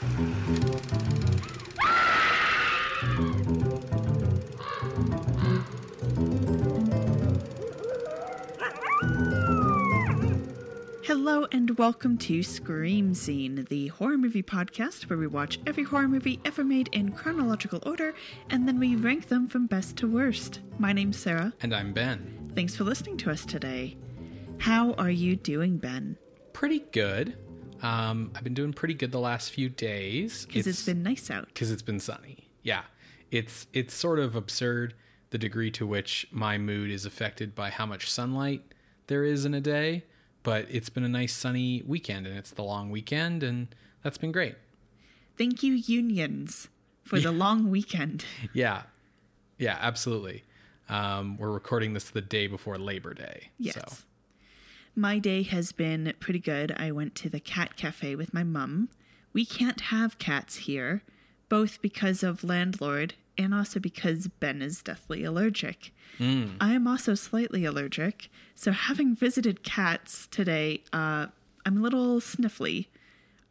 Hello and welcome to Scream Scene, the horror movie podcast where we watch every horror movie ever made in chronological order and then we rank them from best to worst. My name's Sarah. And I'm Ben. Thanks for listening to us today. How are you doing, Ben? Pretty good. Um, I've been doing pretty good the last few days. Because it's been nice out. because it's been sunny. Yeah, it's it's sort of absurd the degree to which my mood is affected by how much sunlight there is in a day. But it's been a nice sunny weekend, and it's the long weekend, and that's been great. Thank you, unions, for the long weekend. Yeah, yeah, absolutely. Um, we're recording this the day before Labor Day. Yes. So My day has been pretty good. I went to the cat cafe with my mum. We can't have cats here, both because of landlord and also because Ben is deathly allergic. I am also slightly allergic, so having visited cats today, uh, I'm a little sniffly.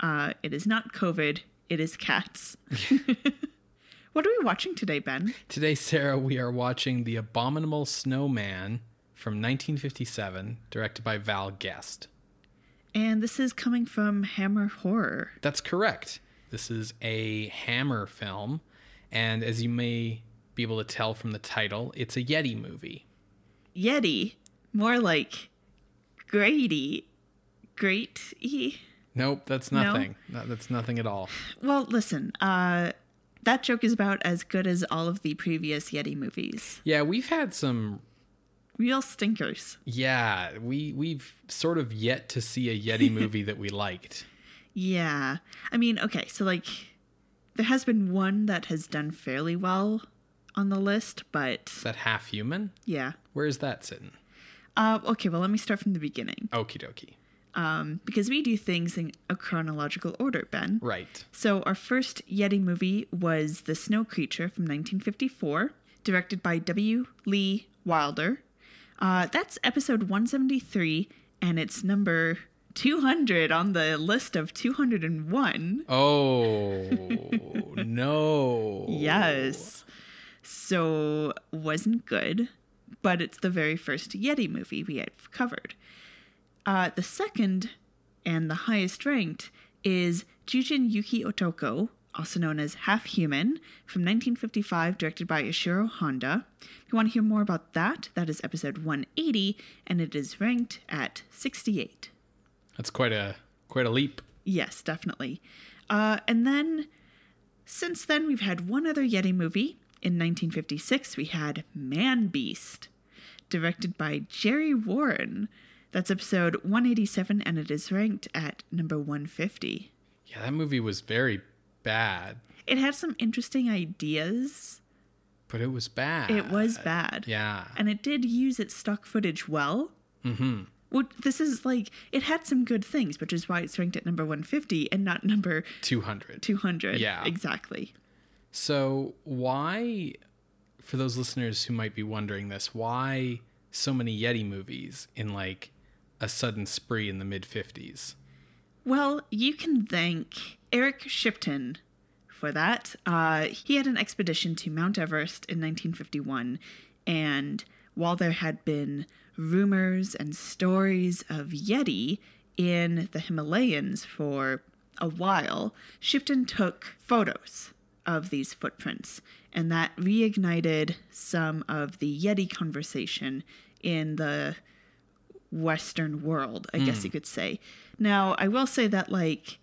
Uh, it is not COVID, it is cats. what are we watching today, Ben? Today, Sarah, we are watching The Abominable Snowman from 1957, directed by Val Guest. And this is coming from Hammer Horror. That's correct. This is a Hammer film, and as you may be able to tell from the title, it's a Yeti movie. Yeti, more like Grady. Great E. Nope, that's No? nothing. No, that's nothing at all. Well, listen, uh, that joke is about as good as all of the previous Yeti movies. Yeah, we've had some. Real stinkers. Yeah, we we've sort of yet to see a Yeti movie that we liked. Yeah. I mean, okay, so like, there has been one that has done fairly well on the list, but Is that half human? yeah. Where is that sitting? Uh, okay, well, let me start from the beginning. Okie dokie. Um, because we do things in a chronological order, Ben. Right. So, our first Yeti movie was The Snow Creature from 1954, directed by W. Lee Wilder. Uh, that's episode 173, and it's number 200 on the list of 201. Oh no. Yes. So, wasn't good, but it's the very first Yeti movie we have covered. Uh, the second and the highest ranked is Jujin Yuki Otoko, also known as Half Human, from 1955, directed by Ishiro Honda. If you want to hear more about that, that is episode 180, and it is ranked at 68. That's quite a quite a leap. Yes, definitely. Uh, and then, since then, we've had one other Yeti movie. In 1956, we had Man Beast, directed by Jerry Warren. That's episode 187, and it is ranked at number 150. Yeah, that movie was very bad, It had some interesting ideas. but it was bad. It was bad. Yeah. And it did use its stock footage well. Mm-hmm. Well, this is like, it had some good things, which is why it's ranked at number 150 and not number 200. 200. Yeah. Exactly. So, why, for those listeners who might be wondering this, why so many Yeti movies in like a sudden spree in the mid 50s? Well, you can thank Eric Shipton for that. Uh, he had an expedition to Mount Everest in 1951, and while there had been rumors and stories of Yeti in the Himalayas for a while, Shipton took photos of these footprints, and that reignited some of the Yeti conversation in the Western world, I guess you could say. Now, I will say that, like,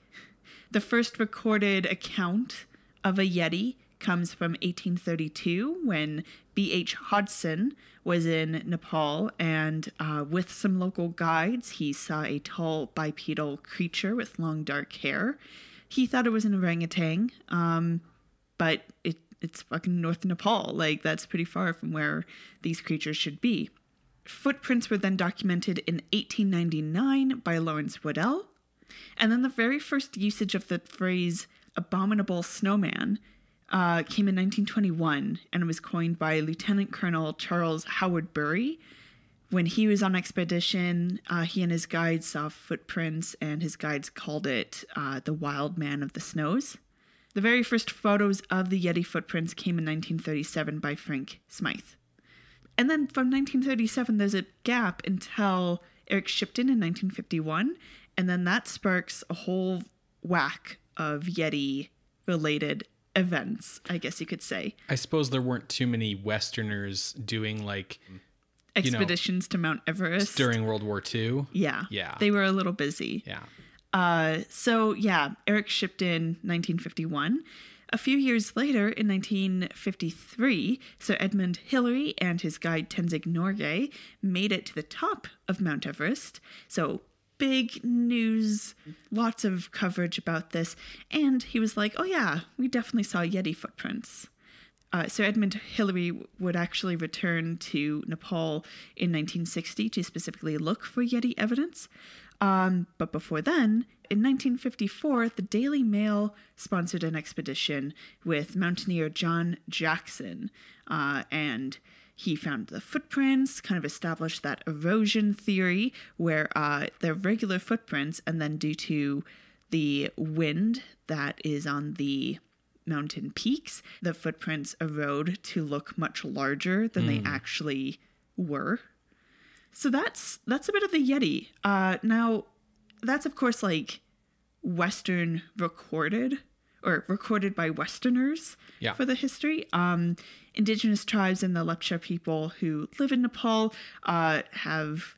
the first recorded account of a Yeti comes from 1832 when B.H. Hodgson was in Nepal and uh, with some local guides, he saw a tall bipedal creature with long dark hair. He thought it was an orangutan, um, but it, it's fucking North Nepal. Like, that's pretty far from where these creatures should be. Footprints were then documented in 1899 by Lawrence Waddell. And then the very first usage of the phrase abominable snowman uh, came in 1921 and was coined by Lieutenant Colonel Charles Howard Bury when he was on expedition, uh, he and his guides saw footprints, and his guides called it uh, the Wild Man of the Snows. The very first photos of the Yeti footprints came in 1937 by Frank Smythe. And then from 1937, there's a gap until Eric Shipton in 1951, and then that sparks a whole whack of Yeti related events, I guess you could say. I suppose there weren't too many Westerners doing like Expeditions to Mount Everest. during World War II. yeah. Yeah. They were a little busy. Yeah. Uh, so yeah, Eric Shipton 1951. A few years later, in 1953, Sir Edmund Hillary and his guide Tenzing Norgay made it to the top of Mount Everest. So big news, lots of coverage about this, and he was like, "Oh yeah, we definitely saw Yeti footprints." Uh, Sir Edmund Hillary would actually return to Nepal in 1960 to specifically look for Yeti evidence. Um, but before then, in 1954, the Daily Mail sponsored an expedition with mountaineer John Jackson, uh, and he found the footprints, kind of established that erosion theory where uh, they're regular footprints, and then due to the wind that is on the mountain peaks, the footprints erode to look much larger than they actually were. So that's that's a bit of the Yeti. Uh, now, that's of course like Western recorded or recorded by Westerners Yeah. for the history. Um, indigenous tribes and the Lepcha people who live in Nepal uh, have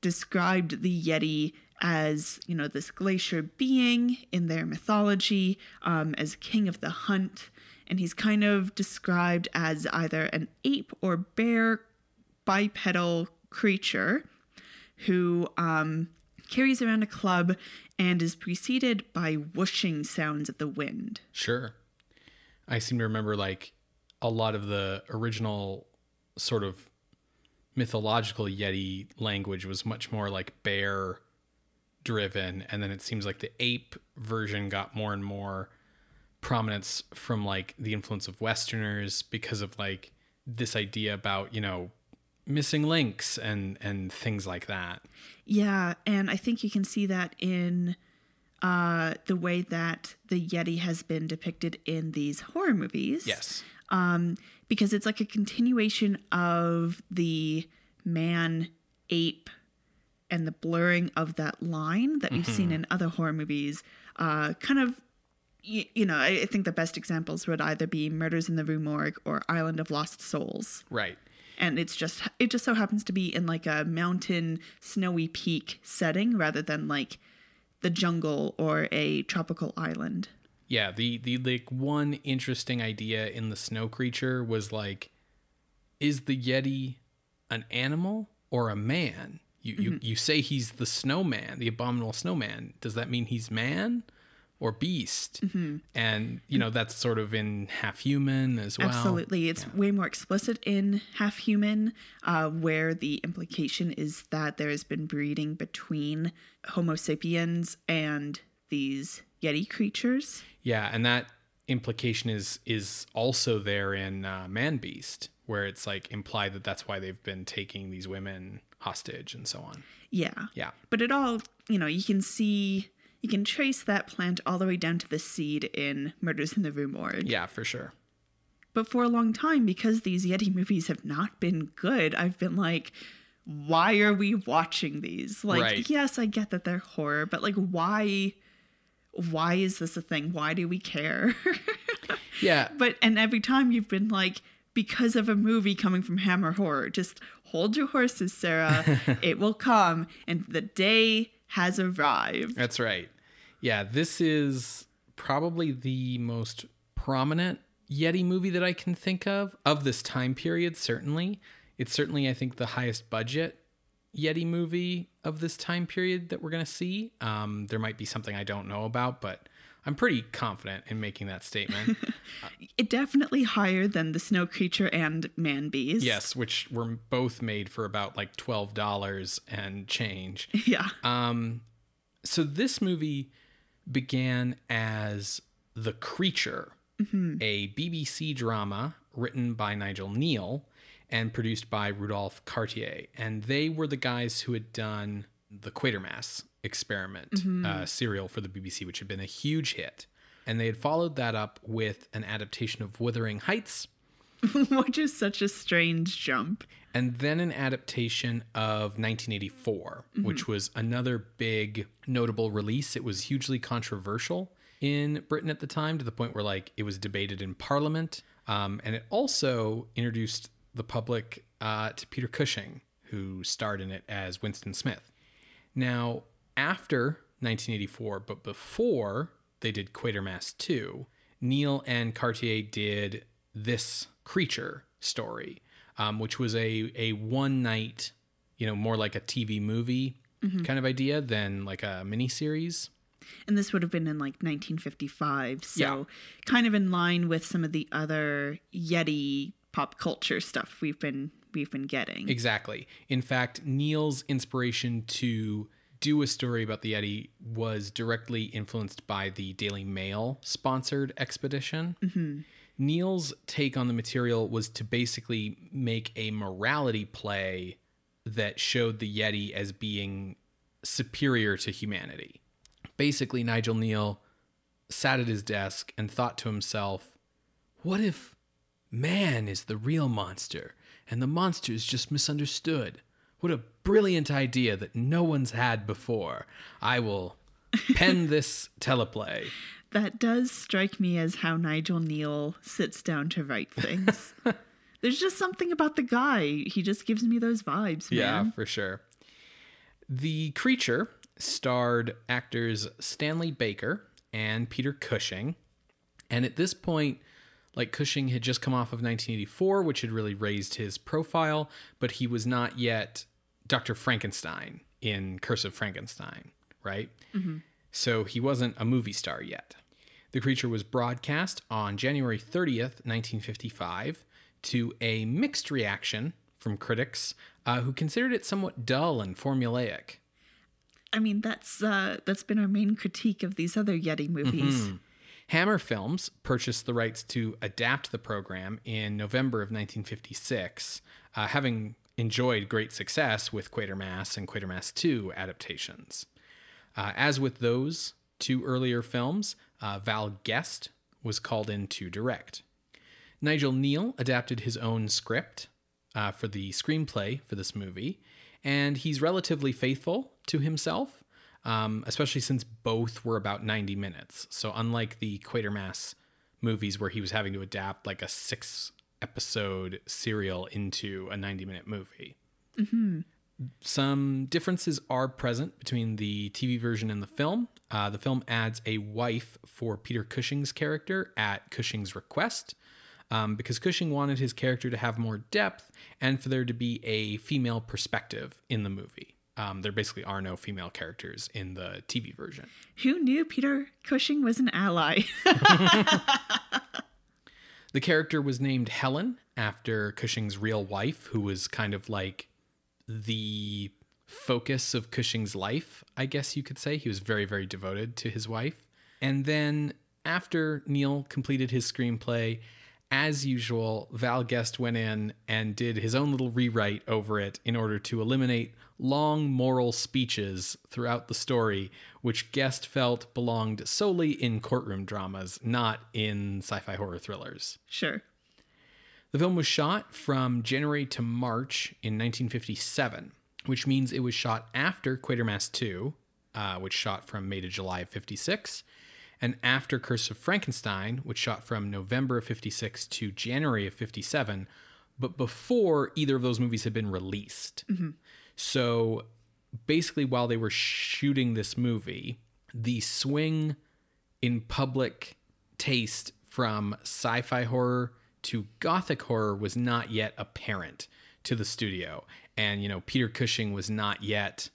described the Yeti as, you know, this glacier being in their mythology, um, as king of the hunt. And he's kind of described as either an ape or bear bipedal creature who um, carries around a club and is preceded by whooshing sounds of the wind. Sure. I seem to remember like a lot of the original sort of mythological Yeti language was much more like bear driven. And then it seems like the ape version got more and more prominence from like the influence of Westerners because of like this idea about, you know, missing links and and things like that. Yeah, and I think you can see that in uh, the way that the Yeti has been depicted in these horror movies. Yes. Um, because it's like a continuation of the man ape and the blurring of that line that we've seen in other horror movies. Uh, kind of, you, you know, I, I think the best examples would either be Murders in the Rue Morgue or Island of Lost Souls Right. And it's just it just so happens to be in like a mountain snowy peak setting rather than like the jungle or a tropical island Yeah, the the like one interesting idea in the snow creature was like is the yeti an animal or a man? You you mm-hmm. you say he's the snowman, the abominable snowman. Does that mean he's man or beast? And you know that's sort of in half human as well. absolutely it's way more explicit in half human uh, where the implication is that there has been breeding between homo sapiens and these yeti creatures Yeah, and that implication is is also there in uh, Man Beast, where it's like implied that that's why they've been taking these women hostage and so on. yeah Yeah. But it all, you know, you can see, you can trace that plant all the way down to the seed in Murders in the Rue Morgue. Yeah, for sure. But for a long time, because these Yeti movies have not been good, I've been like, why are we watching these? Like, Right. yes, I get that they're horror, but like, why? Why is this a thing? Why do we care? Yeah, but and every time you've been like, because of a movie coming from Hammer Horror, just hold your horses, Sarah. it will come, and the day has arrived. that's right. Yeah, this is probably the most prominent Yeti movie that I can think of of this time period. Certainly, it's certainly I think the highest budget Yeti movie of this time period that we're gonna see. Um, there might be something I don't know about, but I'm pretty confident in making that statement. It definitely higher than the snow creature and man beast. yes, which were both made for about like twelve dollars and change. Yeah. Um, so this movie began as The Creature, a BBC drama written by Nigel Kneale, and produced by Rudolph Cartier. And they were the guys who had done the Quatermass experiment uh, serial for the BBC, which had been a huge hit. And they had followed that up with an adaptation of Wuthering Heights, Which is such a strange jump. And then an adaptation of 1984, which was another big notable release. It was hugely controversial in Britain at the time to the point where like it was debated in Parliament, um, and it also introduced the public uh, to Peter Cushing, who starred in it as Winston Smith. Now, after 1984, but before they did Quatermass 2, Kneale and Cartier did this creature story, um, which was a, a one night, you know, more like a TV movie kind of idea than like a miniseries. And this would have been in like 1955. So, Yeah. kind of in line with some of the other Yeti pop culture stuff we've been we've been getting. Exactly. In fact, Kneale's inspiration to do a story about the Yeti was directly influenced by the Daily Mail sponsored expedition. Kneale's take on the material was to basically make a morality play that showed the Yeti as being superior to humanity. Basically, Nigel Kneale sat at his desk and thought to himself, what if man is the real monster and the monster is just misunderstood? What a brilliant idea that no one's had before. I will pen this teleplay. That does strike me as how Nigel Kneale sits down to write things. There's just something about the guy. He just gives me those vibes, Yeah, for sure. The Creature starred actors Stanley Baker and Peter Cushing. And at this point, like Cushing had just come off of 1984, which had really raised his profile, but he was not yet Dr. Frankenstein in Curse of Frankenstein, right? Mm-hmm. So he wasn't a movie star yet. The Creature was broadcast on January 30th, 1955, to a mixed reaction from critics uh, who considered it somewhat dull and formulaic. I mean, that's uh, that's been our main critique of these other Yeti movies. Hammer Films purchased the rights to adapt the program in November of 1956, uh, having enjoyed great success with Quatermass and Quatermass 2 adaptations. Uh, as with those two earlier films, uh, Val Guest was called in to direct. Nigel Kneale adapted his own script uh, for the screenplay for this movie, and he's relatively faithful to himself, um, especially since both were about 90 minutes. So, unlike the Quatermass movies where he was having to adapt like a six episode serial into a 90 minute movie. Some differences are present between the TV version and the film. Uh, the film adds a wife for Peter Cushing's character at Cushing's request, um, because Cushing wanted his character to have more depth and for there to be a female perspective in the movie. Um, there basically are no female characters in the TV version. Who knew Peter Cushing was an ally? The character was named Helen after Cushing's real wife, who was kind of like the focus of Cushing's life, I guess you could say. He was very, very devoted to his wife. And then after Kneale completed his screenplay, as usual, Val Guest went in and did his own little rewrite over it in order to eliminate long moral speeches throughout the story, which Guest felt belonged solely in courtroom dramas, not in sci fi horror thrillers. sure. The film was shot from January to March in 1957, which means it was shot after Quatermass 2, uh, which shot from May to July of 56, and after Curse of Frankenstein, which shot from November of 56 to January of 57, but before either of those movies had been released. So basically, while they were shooting this movie, the swing in public taste from sci fi horror to gothic horror was not yet apparent to the studio. And, you know, Peter Cushing was not yet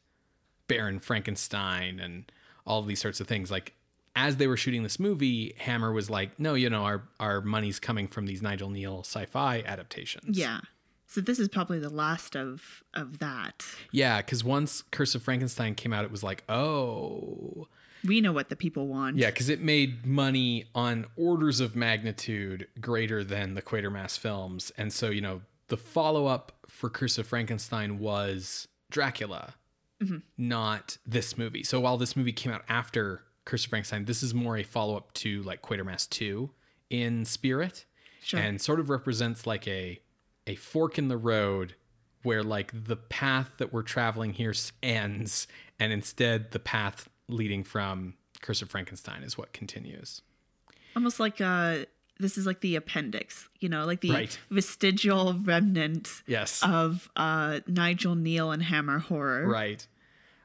Baron Frankenstein and all of these sorts of things. Like, as they were shooting this movie, Hammer was like, no, you know, our, our money's coming from these Nigel Kneale sci fi adaptations. Yeah. So this is probably the last of of that. Yeah, because once Curse of Frankenstein came out, it was like, oh. We know what the people want. Yeah, because it made money on orders of magnitude greater than the Quatermass films. And so, you know, the follow up for Curse of Frankenstein was Dracula, mm-hmm. not this movie. So while this movie came out after Curse of Frankenstein, this is more a follow up to like Quatermass 2 in spirit Sure. and sort of represents like a a fork in the road where like the path that we're traveling here ends and instead the path leading from Curse of Frankenstein is what continues. Almost like uh this is like the appendix, you know, like the Right. vestigial remnant Yes. of uh Nigel Kneale and Hammer horror. Right.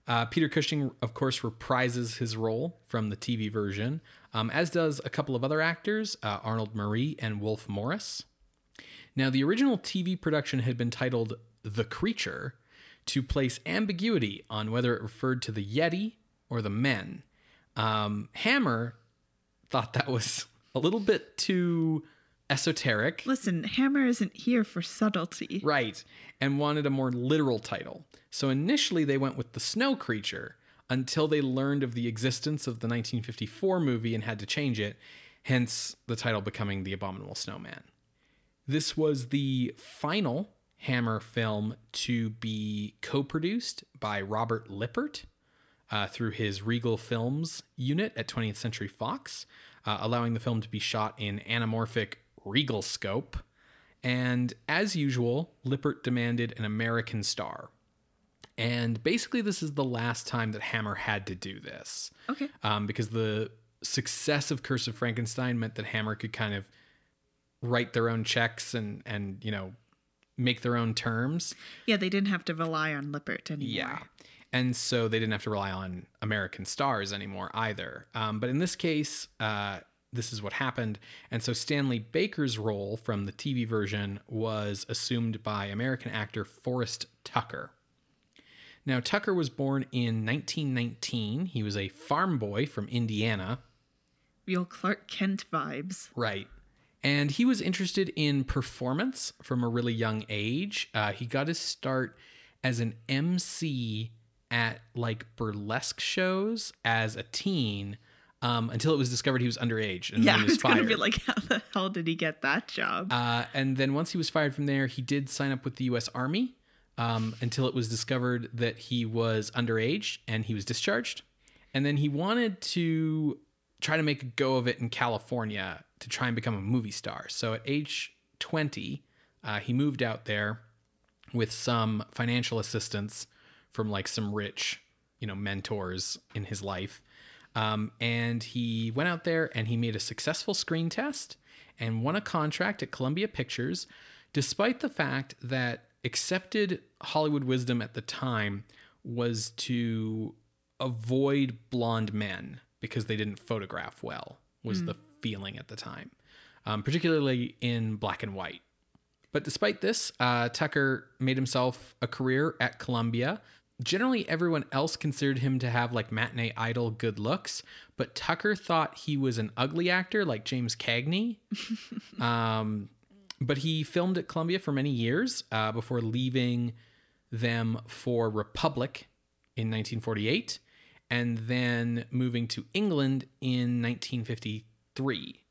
Uh, Peter Cushing, of course, reprises his role from the TV version, um, as does a couple of other actors, uh, Arnold Marlé and Wolf Morris. Now, the original TV production had been titled The Creature to place ambiguity on whether it referred to the Yeti or the men. Um, Hammer thought that was a little bit too esoteric. Listen, Hammer isn't here for subtlety. Right. And wanted a more literal title. So initially they went with The Snow Creature until they learned of the existence of the 1954 movie and had to change it, hence the title becoming The Abominable Snowman. This was the final Hammer film to be co produced by Robert Lippert uh, through his Regal Films unit at 20th Century Fox, uh, allowing the film to be shot in anamorphic Regal scope. And as usual, Lippert demanded an American star. And basically, this is the last time that Hammer had to do this Okay. um, because the success of Curse of Frankenstein meant that Hammer could kind of write their own checks and and you know make their own terms. Yeah, they didn't have to rely on Lippert anymore. Yeah. And so they didn't have to rely on American stars anymore either. Um, but in this case, uh, this is what happened. And so Stanley Baker's role from the TV version was assumed by American actor Forrest Tucker. Now, Tucker was born in 1919. He was a farm boy from Indiana. Real Clark Kent vibes. Right. And he was interested in performance from a really young age. Uh, he got his start as an MC at like burlesque shows as a teen um, until it was discovered he was underage and Yeah, then he was it's gonna fired. be like, how the hell did he get that job? Uh, and then once he was fired from there, he did sign up with the U.S. Army um, until it was discovered that he was underage and he was discharged. And then he wanted to try to make a go of it in California to try and become a movie star. So at age 20, uh, he moved out there with some financial assistance from like some rich, you know, mentors in his life. Um, and he went out there and he made a successful screen test and won a contract at Columbia Pictures, despite the fact that accepted Hollywood wisdom at the time was to avoid blonde men because they didn't photograph well, was the feeling at the time, um, particularly in black and white. But despite this, uh, Tucker made himself a career at Columbia. Generally, everyone else considered him to have like matinee idol good looks, but Tucker thought he was an ugly actor like James Cagney. um, but he filmed at Columbia for many years uh, before leaving them for Republic in 1948 and then moving to England in 1953.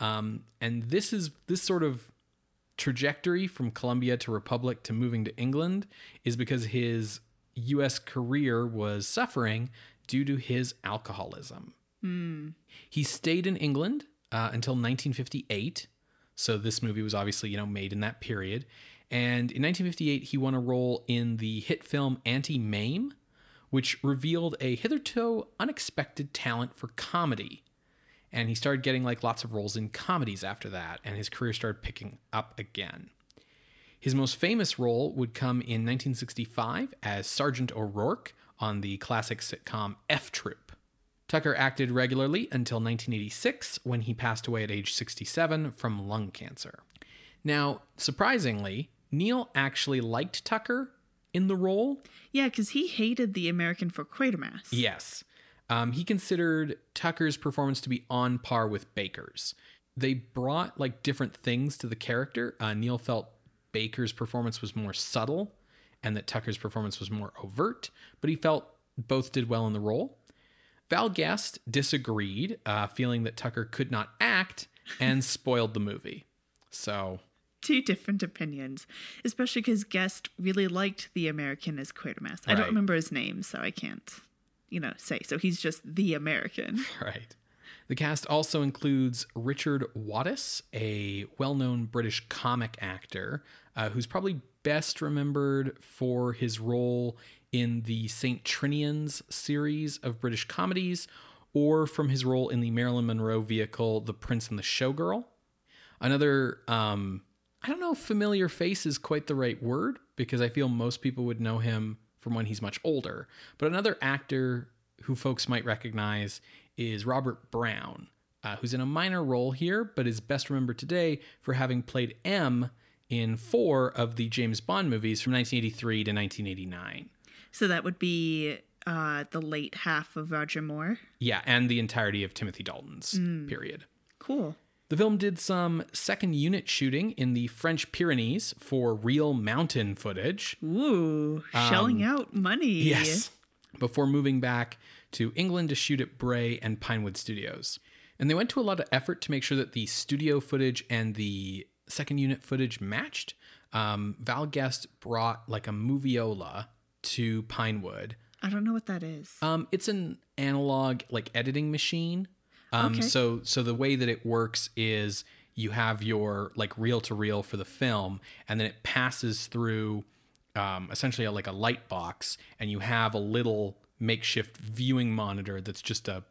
Um, and this is this sort of trajectory from Columbia to Republic to moving to England is because his US career was suffering due to his alcoholism. He stayed in England uh, until 1958. So this movie was obviously, you know, made in that period. And in 1958, he won a role in the hit film Auntie Mame, which revealed a hitherto unexpected talent for comedy. And he started getting like lots of roles in comedies after that, and his career started picking up again. His most famous role would come in 1965 as Sergeant O'Rourke on the classic sitcom F Troop. Tucker acted regularly until 1986 when he passed away at age 67 from lung cancer. Now, surprisingly, Kneale actually liked Tucker in the role. yeah, because he hated the American for Quatermass. Yes. Um, he considered Tucker's performance to be on par with Baker's. They brought like different things to the character. Uh, Kneale felt Baker's performance was more subtle and that Tucker's performance was more overt, but he felt both did well in the role. Val Guest disagreed, uh, feeling that Tucker could not act and spoiled the movie. So two different opinions, especially because Guest really liked the American as Quatermass. I don't remember his name, so I can't, you know, say. So he's just the American. Right. The cast also includes Richard Wattis, a well known British comic actor uh, who's probably best remembered for his role in the St. Trinian's series of British comedies or from his role in the Marilyn Monroe vehicle The Prince and the Showgirl. Another, um, I don't know if familiar face is quite the right word because I feel most people would know him from when he's much older. But another actor who folks might recognize is Robert Brown, uh, who's in a minor role here, but is best remembered today for having played M in four of the James Bond movies from 1983 to 1989. So that would be uh, the late half of Roger Moore. Yeah, and the entirety of Timothy Dalton's period. Cool. The film did some second unit shooting in the French Pyrenees for real mountain footage. Ooh, shelling out money. Yes. Before moving back to England to shoot at Bray and Pinewood Studios. And they went to a lot of effort to make sure that the studio footage and the second unit footage matched. Um, Val Guest brought like a moviola to Pinewood. I don't know what that is. Um, it's an analog like editing machine. Um, Okay. So so the way that it works is you have your like reel to reel for the film, and then it passes through um, essentially a, like a light box, and you have a little makeshift viewing monitor that's just a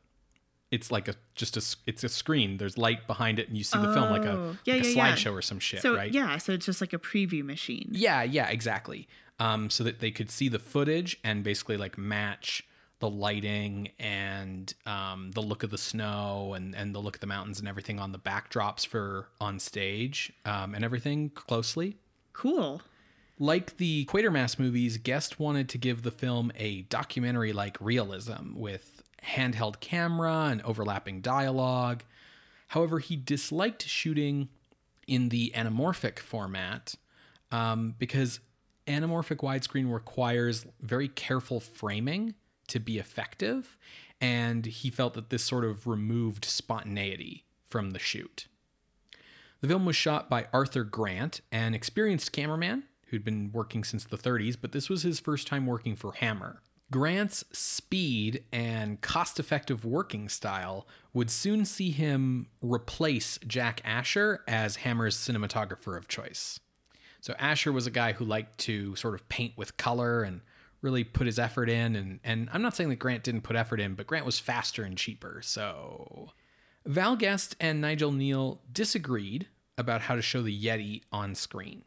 it's like a just a it's a screen. There's light behind it, and you see the film like a, Oh, yeah, like a yeah, yeah. slideshow or some shit, so right? yeah, so it's just like a preview machine. Yeah, yeah, exactly. Um, so that they could see the footage and basically like match the lighting and um, the look of the snow and, and the look of the mountains and everything on the backdrops for on stage um, and everything closely. Cool. Like the Quatermass movies, Guest wanted to give the film a documentary like realism with handheld camera and overlapping dialogue. However, he disliked shooting in the anamorphic format um, because anamorphic widescreen requires very careful framing to be effective. And he felt that this sort of removed spontaneity from the shoot. The film was shot by Arthur Grant, an experienced cameraman who'd been working since the 30s, but this was his first time working for Hammer. Grant's speed and cost effective working style would soon see him replace Jack Asher as Hammer's cinematographer of choice. So Asher was a guy who liked to sort of paint with color and really put his effort in and and I'm not saying that Grant didn't put effort in, but Grant was faster and cheaper. So Val Guest and Nigel Kneale disagreed about how to show the Yeti on screen.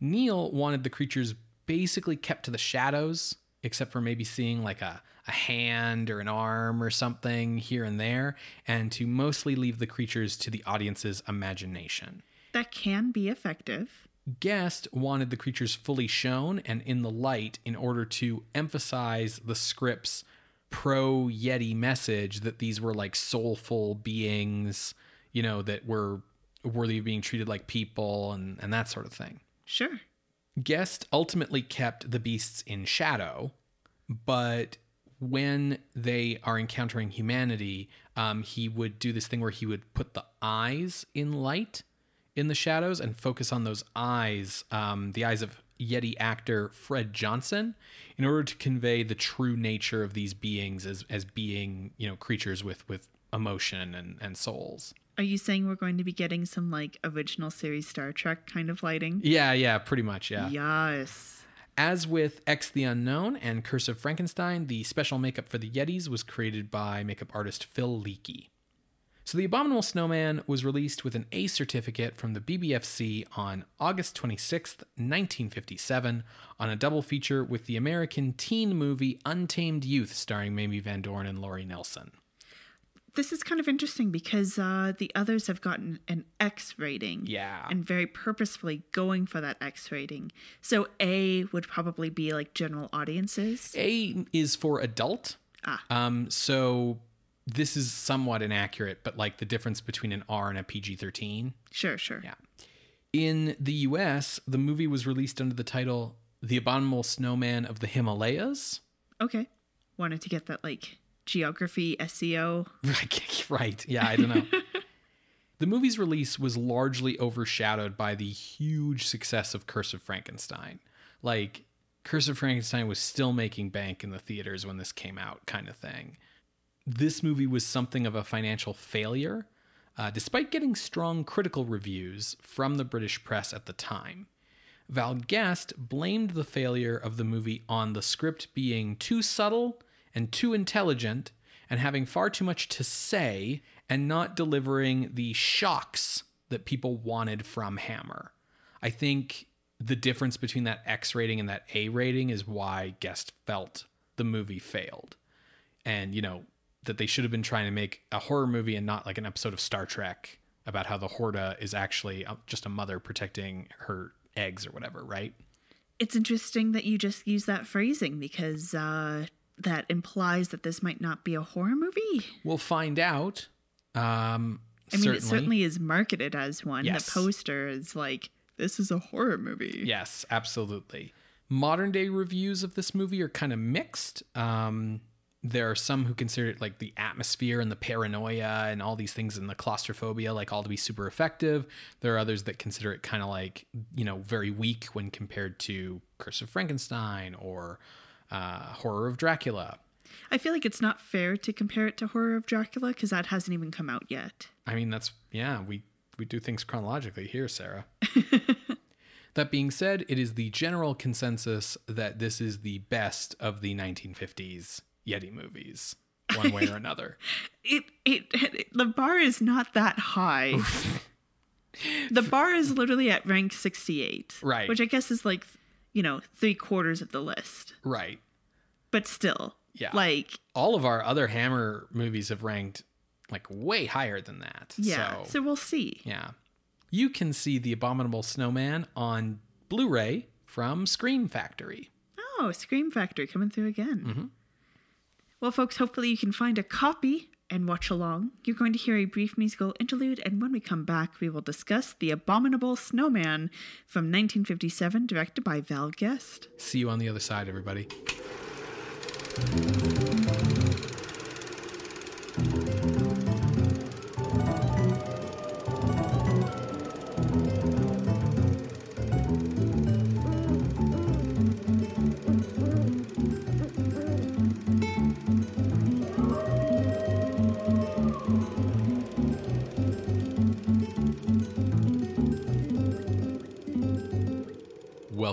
Kneale wanted the creatures basically kept to the shadows, except for maybe seeing like a, a hand or an arm or something here and there, and to mostly leave the creatures to the audience's imagination. That can be effective. Guest wanted the creatures fully shown and in the light in order to emphasize the script's pro Yeti message that these were like soulful beings, you know, that were worthy of being treated like people and, and that sort of thing. Sure. Guest ultimately kept the beasts in shadow, but when they are encountering humanity, um, he would do this thing where he would put the eyes in light in the shadows and focus on those eyes, um, the eyes of Yeti actor Fred Johnson, in order to convey the true nature of these beings as as being you know creatures with with emotion and and souls. Are you saying we're going to be getting some like original series Star Trek kind of lighting? Yeah, yeah, pretty much, yeah. Yes. As with X the Unknown and Curse of Frankenstein, the special makeup for the Yetis was created by makeup artist Phil Leakey. So, The Abominable Snowman was released with an A certificate from the BBFC on August 26th, 1957, on a double feature with the American teen movie Untamed Youth, starring Mamie Van Doren and Lori Nelson. This is kind of interesting because uh, the others have gotten an X rating. Yeah. And very purposefully going for that X rating. So A would probably be like general audiences. A is for adult. Ah. Um, so this is somewhat inaccurate, but like the difference between an R and a PG 13. Sure, sure. Yeah. In the US, the movie was released under the title The Abominable Snowman of the Himalayas. Okay. Wanted to get that like geography SEO. right. Yeah, I don't know. The movie's release was largely overshadowed by the huge success of Curse of Frankenstein. Like, Curse of Frankenstein was still making bank in the theaters when this came out, kind of thing. This movie was something of a financial failure, uh, despite getting strong critical reviews from the British press at the time. Val Guest blamed the failure of the movie on the script being too subtle and too intelligent and having far too much to say and not delivering the shocks that people wanted from Hammer. I think the difference between that X rating and that A rating is why Guest felt the movie failed. And, you know, that they should have been trying to make a horror movie and not like an episode of Star Trek about how the Horta is actually uh, just a mother protecting her eggs or whatever, right? It's interesting that you just use that phrasing because uh, that implies that this might not be a horror movie. We'll find out. Um, I mean, it certainly is marketed as one. Yes. The poster is like, this is a horror movie. Yes, absolutely. Modern day reviews of this movie are kind of mixed. Um, there are some who consider it like the atmosphere and the paranoia and all these things and the claustrophobia like all to be super effective. There are others that consider it kind of like, you know, very weak when compared to Curse of Frankenstein or uh, Horror of Dracula. I feel like it's not fair to compare it to Horror of Dracula because that hasn't even come out yet. I mean, that's yeah, we we do things chronologically here, Sarah. that being said, it is the general consensus that this is the best of the 1950s Yeti movies, one way or another. It, it, it the bar is not that high. the bar is literally at rank 68. Right. Which I guess is like, you know, three quarters of the list. Right. But still. Yeah. Like, All of our other Hammer movies have ranked like way higher than that. yeah. So, So, we'll see. yeah. You can see The Abominable Snowman on Blu ray from Scream Factory. Oh, Scream Factory coming through again. Mhm. Well, folks, hopefully you can find a copy and watch along. You're going to hear a brief musical interlude, and when we come back, we will discuss The Abominable Snowman from 1957, directed by Val Guest. See you on the other side, everybody.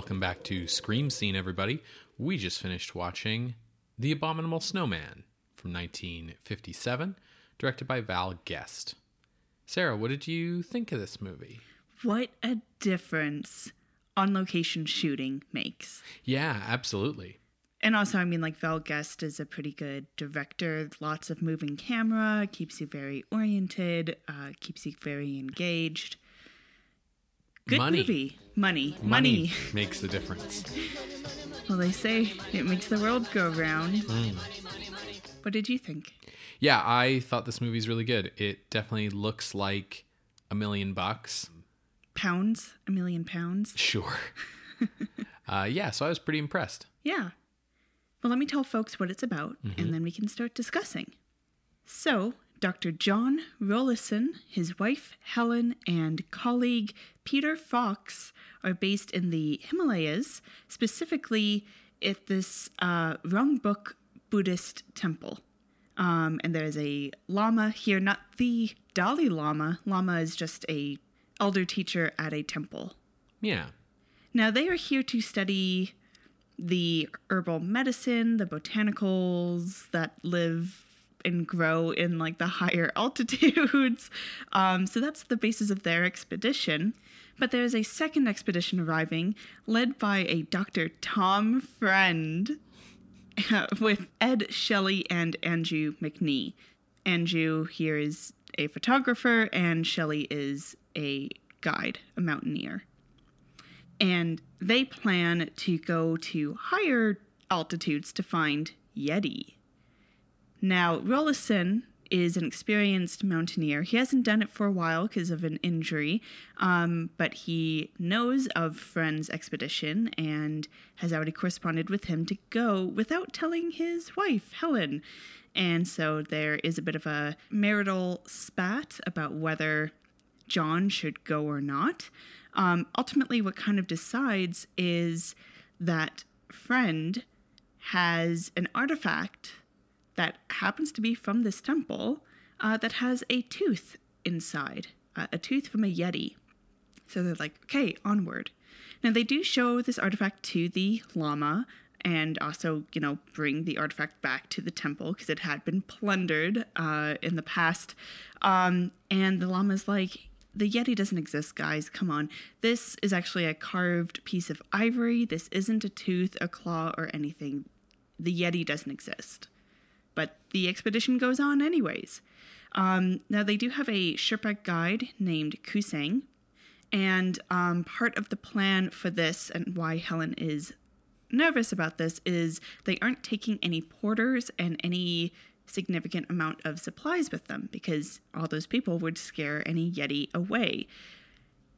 Welcome back to Scream Scene, everybody. We just finished watching The Abominable Snowman from 1957, directed by Val Guest. Sarah, what did you think of this movie? What a difference on location shooting makes. Yeah, absolutely. And also, I mean, like Val Guest is a pretty good director. Lots of moving camera, keeps you very oriented, uh, keeps you very engaged. Good Money. movie. Money. Money Money. makes the difference. Well, they say it makes the world go round. Mm. What did you think? Yeah, I thought this movie's really good. It definitely looks like a million bucks. Pounds? A million pounds? Sure. uh, yeah, so I was pretty impressed. Yeah. Well, let me tell folks what it's about, and then we can start discussing. So, Dr. John Rollason, his wife Helen, and colleague Peter Fox are based in the Himalayas, specifically at this uh, Rongbuk Buddhist temple. Um, and there's a lama here, not the Dalai Lama. Lama is just a elder teacher at a temple. Yeah. Now they are here to study the herbal medicine, the botanicals that live and grow in like the higher altitudes. Um, so that's the basis of their expedition. But there's a second expedition arriving, led by a Dr. Tom Friend, with Ed Shelley and Andrew McNee. Andrew here is a photographer, and Shelley is a guide, a mountaineer and they plan to go to higher altitudes to find Yeti. Now, Rollason is an experienced mountaineer. He hasn't done it for a while because of an injury, um, but he knows of Friend's expedition and has already corresponded with him to go without telling his wife, Helen. And so there is a bit of a marital spat about whether John should go or not. Um, ultimately, what kind of decides is that Friend has an artifact that happens to be from this temple uh, that has a tooth inside, uh, a tooth from a Yeti. So they're like, okay, onward. Now, they do show this artifact to the Lama and also, you know, bring the artifact back to the temple because it had been plundered uh, in the past. Um, and the Lama's like, the Yeti doesn't exist, guys. Come on. This is actually a carved piece of ivory. This isn't a tooth, a claw, or anything. The Yeti doesn't exist. But the expedition goes on anyways. Um, now, they do have a Sherpa guide named Kusang. And um, part of the plan for this and why Helen is nervous about this is they aren't taking any porters and any significant amount of supplies with them because all those people would scare any Yeti away.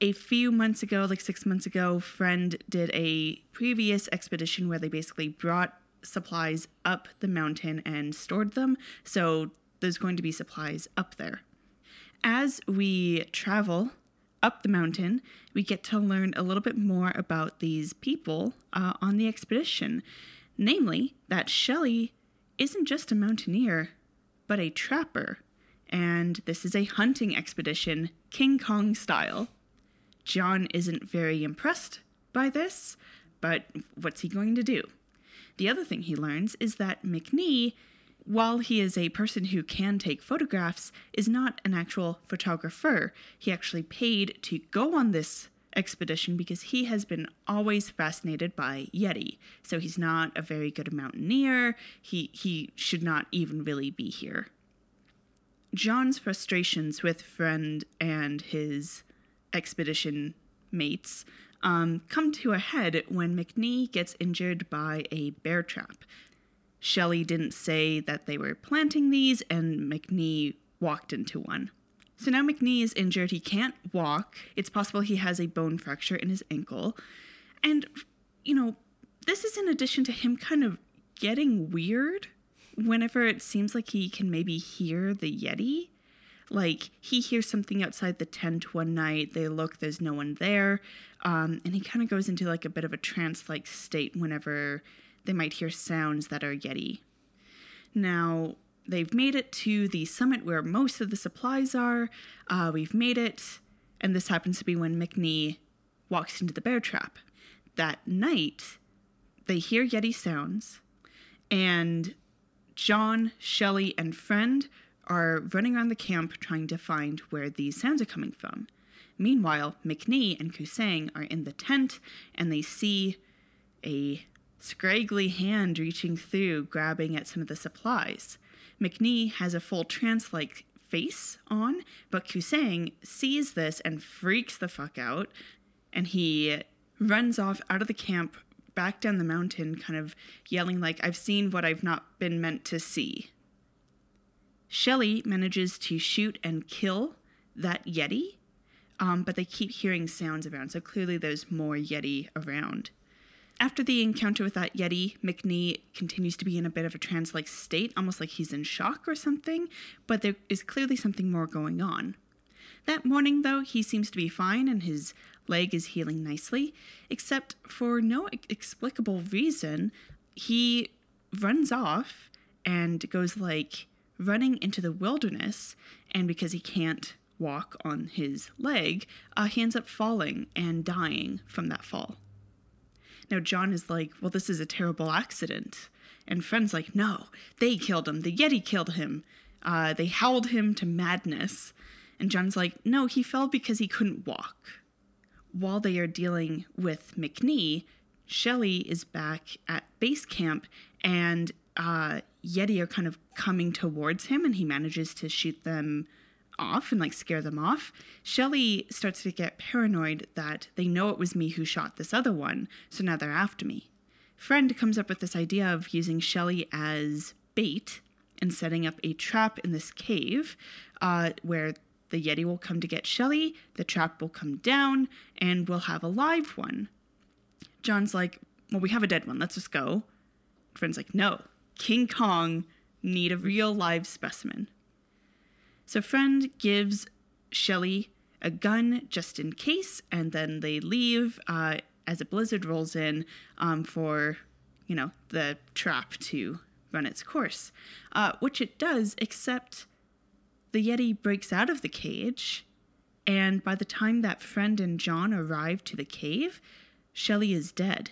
A few months ago, like six months ago, Friend did a previous expedition where they basically brought supplies up the mountain and stored them. So there's going to be supplies up there. As we travel up the mountain, we get to learn a little bit more about these people uh, on the expedition. Namely, that Shelley isn't just a mountaineer, but a trapper. And this is a hunting expedition, King Kong style. John isn't very impressed by this, but what's he going to do? The other thing he learns is that McNee, while he is a person who can take photographs, is not an actual photographer. He actually paid to go on this expedition because he has been always fascinated by Yeti. So he's not a very good mountaineer. He he should not even really be here. John's frustrations with Friend and his expedition mates um, come to a head when McNee gets injured by a bear trap. Shelley didn't say that they were planting these, and McNee walked into one. So now McNee is injured. He can't walk. It's possible he has a bone fracture in his ankle. And, you know, this is in addition to him kind of getting weird whenever it seems like he can maybe hear the Yeti. Like, he hears something outside the tent one night. They look, there's no one there. Um, and he kind of goes into like a bit of a trance like state whenever they might hear sounds that are Yeti. Now, they've made it to the summit where most of the supplies are. Uh, we've made it, and this happens to be when McNee walks into the bear trap. That night, they hear Yeti sounds, and John, Shelley, and Friend are running around the camp trying to find where these sounds are coming from. Meanwhile, McNee and Kusang are in the tent and they see a scraggly hand reaching through, grabbing at some of the supplies. McNee has a full trance like face on, but Kusang sees this and freaks the fuck out, and he runs off out of the camp back down the mountain, kind of yelling like, I've seen what I've not been meant to see. Shelley manages to shoot and kill that Yeti, um, but they keep hearing sounds around, so clearly there's more Yeti around. After the encounter with that Yeti, McNee continues to be in a bit of a trance like state, almost like he's in shock or something, but there is clearly something more going on. That morning, though, he seems to be fine and his leg is healing nicely, except for no explicable reason, he runs off and goes like running into the wilderness, and because he can't walk on his leg, uh, he ends up falling and dying from that fall. Now, John is like, well, this is a terrible accident. And Friend's like, no, they killed him. The Yeti killed him. Uh, they howled him to madness. And John's like, no, he fell because he couldn't walk. While they are dealing with McNee, Shelley is back at base camp and uh, Yeti are kind of coming towards him and he manages to shoot them off and like scare them off, Shelley starts to get paranoid that they know it was me who shot this other one, so now they're after me. Friend comes up with this idea of using Shelley as bait and setting up a trap in this cave uh, where the Yeti will come to get Shelley, the trap will come down, and we'll have a live one. John's like, Well, we have a dead one, let's just go. Friend's like, No, King Kong need a real live specimen. So Friend gives Shelley a gun just in case, and then they leave uh, as a blizzard rolls in um, for, you know, the trap to run its course, uh, which it does, except the Yeti breaks out of the cage, and by the time that friend and John arrive to the cave, Shelley is dead.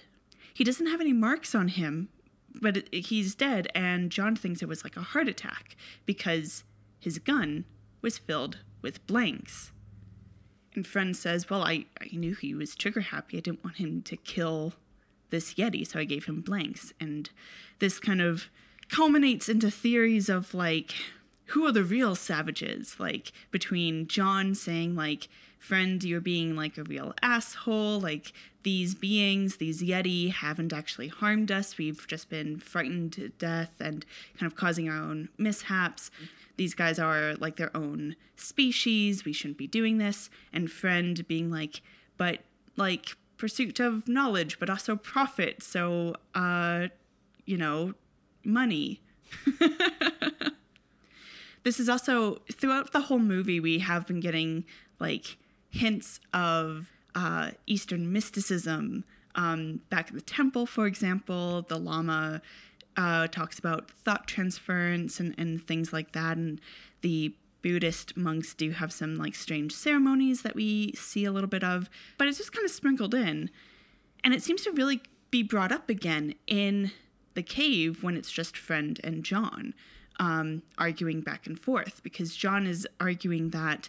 He doesn't have any marks on him, but he's dead, and John thinks it was like a heart attack because his gun was filled with blanks. And friend says, Well, I, I knew he was trigger happy. I didn't want him to kill this Yeti, so I gave him blanks. And this kind of culminates into theories of like, who are the real savages? Like, between John saying, like, friend, you're being like a real asshole, like, these beings, these Yeti, haven't actually harmed us. We've just been frightened to death and kind of causing our own mishaps. These guys are like their own species. We shouldn't be doing this. And friend being like, but like pursuit of knowledge, but also profit. So, uh, you know, money. this is also throughout the whole movie, we have been getting like hints of uh, Eastern mysticism. Um, back at the temple, for example, the Lama uh, talks about thought transference and, and things like that. And the Buddhist monks do have some like strange ceremonies that we see a little bit of, but it's just kind of sprinkled in. And it seems to really be brought up again in the cave when it's just Friend and John um, arguing back and forth, because John is arguing that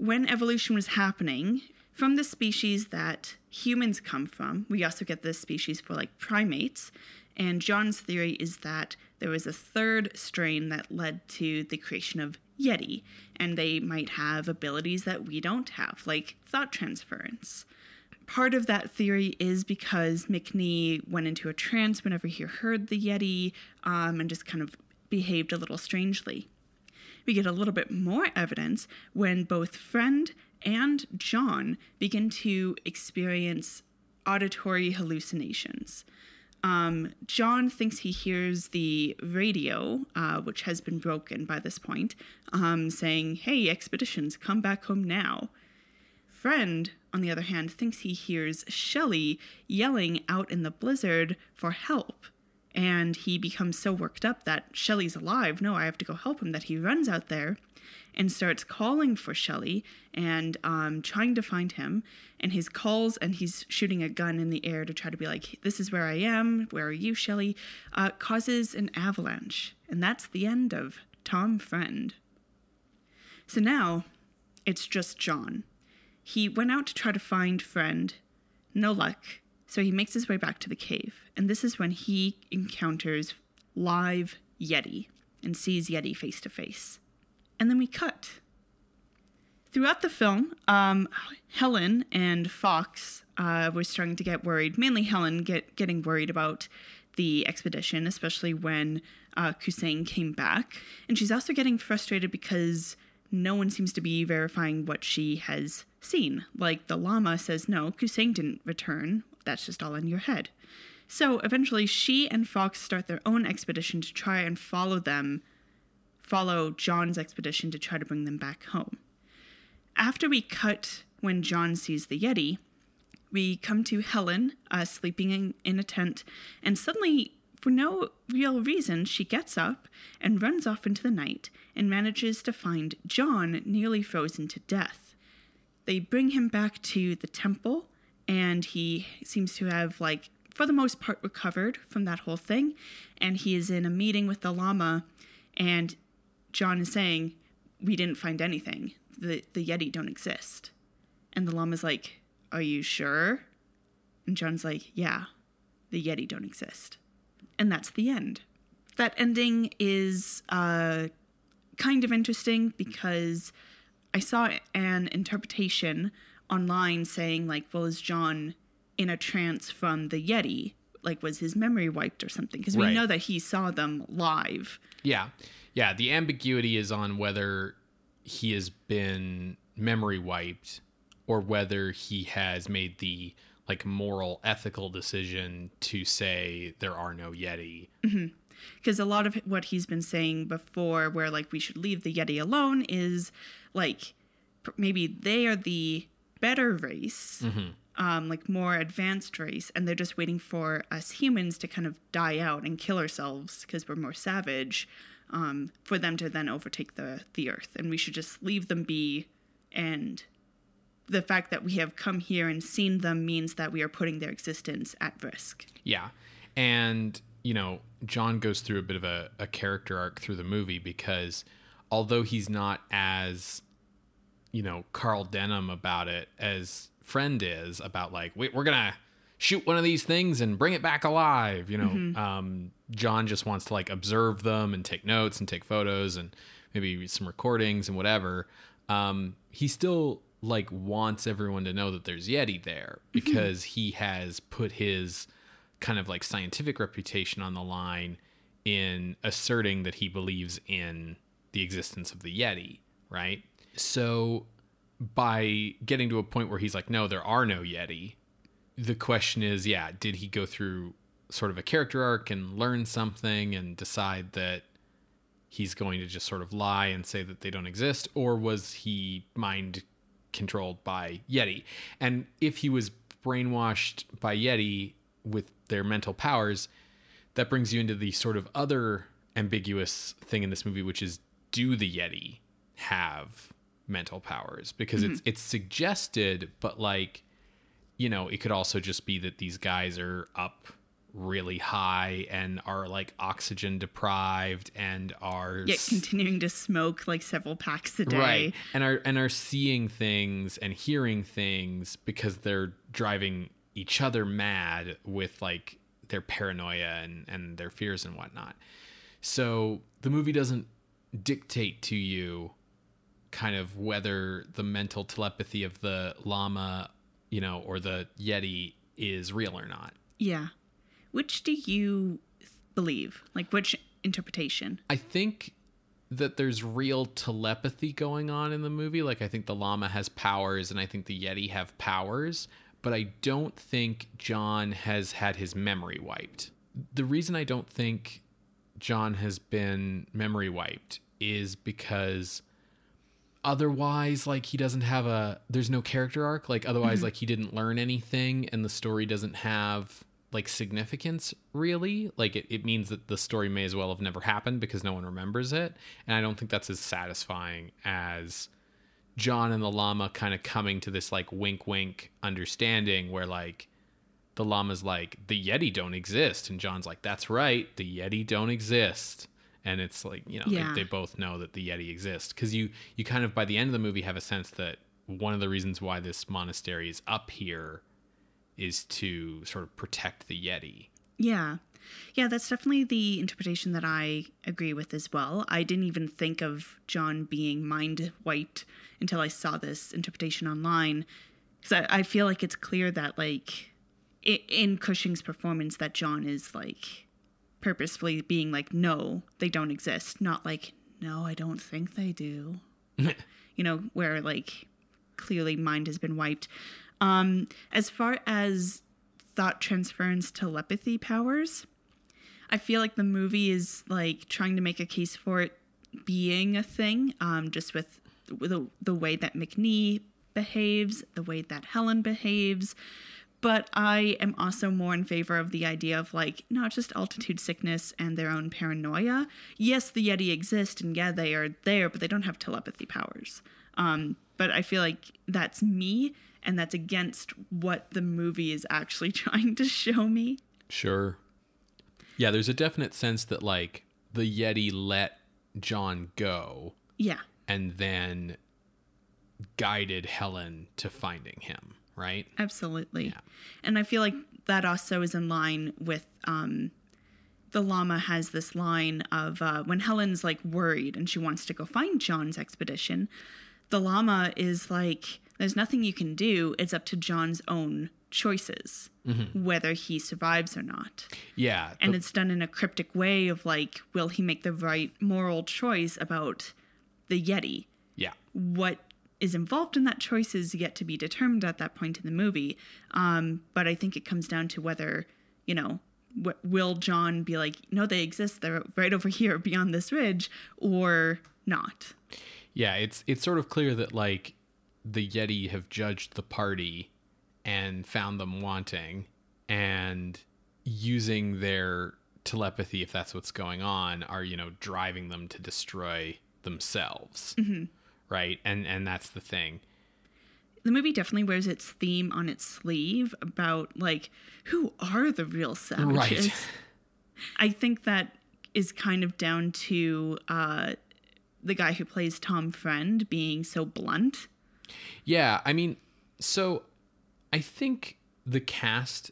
when evolution was happening, from the species that humans come from, we also get this species for like primates. And John's theory is that there was a third strain that led to the creation of Yeti, and they might have abilities that we don't have, like thought transference. Part of that theory is because McNee went into a trance whenever he heard the Yeti um, and just kind of behaved a little strangely. We get a little bit more evidence when both Friend and John begin to experience auditory hallucinations. Um, John thinks he hears the radio, uh, which has been broken by this point, um, saying, Hey, expeditions, come back home now. Friend, on the other hand, thinks he hears Shelley yelling out in the blizzard for help. And he becomes so worked up that Shelley's alive. No, I have to go help him. That he runs out there and starts calling for Shelley and um, trying to find him. And his calls and he's shooting a gun in the air to try to be like, "This is where I am. Where are you, Shelley?" Uh, causes an avalanche, and that's the end of Tom Friend. So now it's just John. He went out to try to find Friend. No luck. So he makes his way back to the cave, and this is when he encounters live Yeti and sees Yeti face to face. And then we cut. Throughout the film, um, Helen and Fox uh, were starting to get worried, mainly Helen get, getting worried about the expedition, especially when uh, came back. And she's also getting frustrated because no one seems to be verifying what she has seen. Like the Lama says, no, Kusang didn't return. That's just all in your head. So eventually, she and Fox start their own expedition to try and follow them, follow John's expedition to try to bring them back home. After we cut when John sees the Yeti, we come to Helen uh, sleeping in, in a tent, and suddenly, for no real reason, she gets up and runs off into the night and manages to find John nearly frozen to death. They bring him back to the temple, and he seems to have, like, for the most part, recovered from that whole thing. And he is in a meeting with the Lama, and John is saying, We didn't find anything. The, the Yeti don't exist. And the Lama's like, Are you sure? And John's like, Yeah, the Yeti don't exist. And that's the end. That ending is uh, kind of interesting because I saw an interpretation online saying, like, well, is John in a trance from the Yeti? Like, was his memory wiped or something? Because we Right. know that he saw them live. Yeah. Yeah. The ambiguity is on whether he has been memory wiped or whether he has made the like moral ethical decision to say there are no Yeti. Mm-hmm. because a lot of what he's been saying before where like we should leave the yeti alone is like maybe they are the better race, um, like more advanced race, and they're just waiting for us humans to kind of die out and kill ourselves because we're more savage, um, for them to then overtake the the Earth, and we should just leave them be. And the fact that we have come here and seen them means that we are putting their existence at risk. Yeah. And, you know, John goes through a bit of a, a character arc through the movie because although he's not as, you know, Carl Denham about it as Friend is about like, wait, we're to shoot one of these things and bring it back alive. You know, um, John just wants to like observe them and take notes and take photos and maybe some recordings and whatever. Um, he still like wants everyone to know that there's Yeti there because he has put his kind of like scientific reputation on the line in asserting that he believes in the existence of the Yeti, right? So by getting to a point where he's like, no, there are no Yeti, the question is, yeah, did he go through sort of a character arc and learn something and decide that he's going to just sort of lie and say that they don't exist, or was he mind controlled by Yeti? And if he was brainwashed by Yeti with their mental powers, that brings you into the sort of other ambiguous thing in this movie, which is do the Yeti have mental powers? Because it's mm-hmm. it's suggested, but like, you know, it could also just be that these guys are up really high and are like oxygen deprived and are Yet continuing to smoke like several packs a day. right and are and are seeing things and hearing things because they're driving each other mad with like their paranoia and and their fears and whatnot so the movie doesn't dictate to you kind of whether the mental telepathy of the Lama you know or the yeti is real or not Yeah. Which do you believe? Like which interpretation? I think that there's real telepathy going on in the movie. Like I think the Lama has powers and I think the Yeti have powers, but I don't think John has had his memory wiped. The reason I don't think John has been memory wiped is because otherwise like he doesn't have a there's no character arc like otherwise mm-hmm. like he didn't learn anything and the story doesn't have like significance really. Like it, it means that the story may as well have never happened because no one remembers it. And i don't think that's as satisfying as john and the Lama kind of coming to this like wink wink understanding where like the Lama's like the yeti don't exist. And john's like that's right the yeti don't exist and it's like you know Yeah. they, they both know that the yeti exists because you you kind of by the end of the movie have a sense that one of the reasons why this monastery is up here is to sort of protect the yeti Yeah. Yeah, that's definitely the interpretation that I agree with as well. I didn't even think of John being mind white until I saw this interpretation online. Because I, I feel like it's clear that, like, in Cushing's performance, that John is, like, purposefully being like, no, they don't exist. Not like, no, I don't think they do. you know, where, like, clearly mind has been wiped. Um, as far as thought transference telepathy powers, I feel like the movie is like trying to make a case for it being a thing, um, just with the, the way that McNee behaves, the way that Helen behaves. But I am also more in favor of the idea of like not just altitude sickness and their own paranoia. Yes, the Yeti exist and yeah, they are there, but they don't have telepathy powers. Um, but I feel like that's me and that's against what the movie is actually trying to show me. Sure. Yeah, there's a definite sense that like the Yeti let John go Yeah. and then guided Helen to finding him, right? Absolutely. And I feel like that also is in line with um the Lama has this line of uh, when Helen's like worried and she wants to go find John's expedition, the Lama is like, there's nothing you can do. It's up to John's own choices, whether he survives or not. Yeah. And the- it's done in a cryptic way of like, will he make the right moral choice about the Yeti? yeah. what is involved in that choice is yet to be determined at that point in the movie. Um, but I think it comes down to whether, you know, w- will John be like, no, they exist, they're right over here beyond this ridge, or not? Yeah, it's it's sort of clear that like the Yeti have judged the party and found them wanting and using their telepathy if that's what's going on are you know driving them to destroy themselves right and and that's the thing the movie definitely wears its theme on its sleeve about like who are the real savages. Right. I think that is kind of down to uh, the guy who plays Tom Friend being so blunt. Yeah, I mean, so I think the cast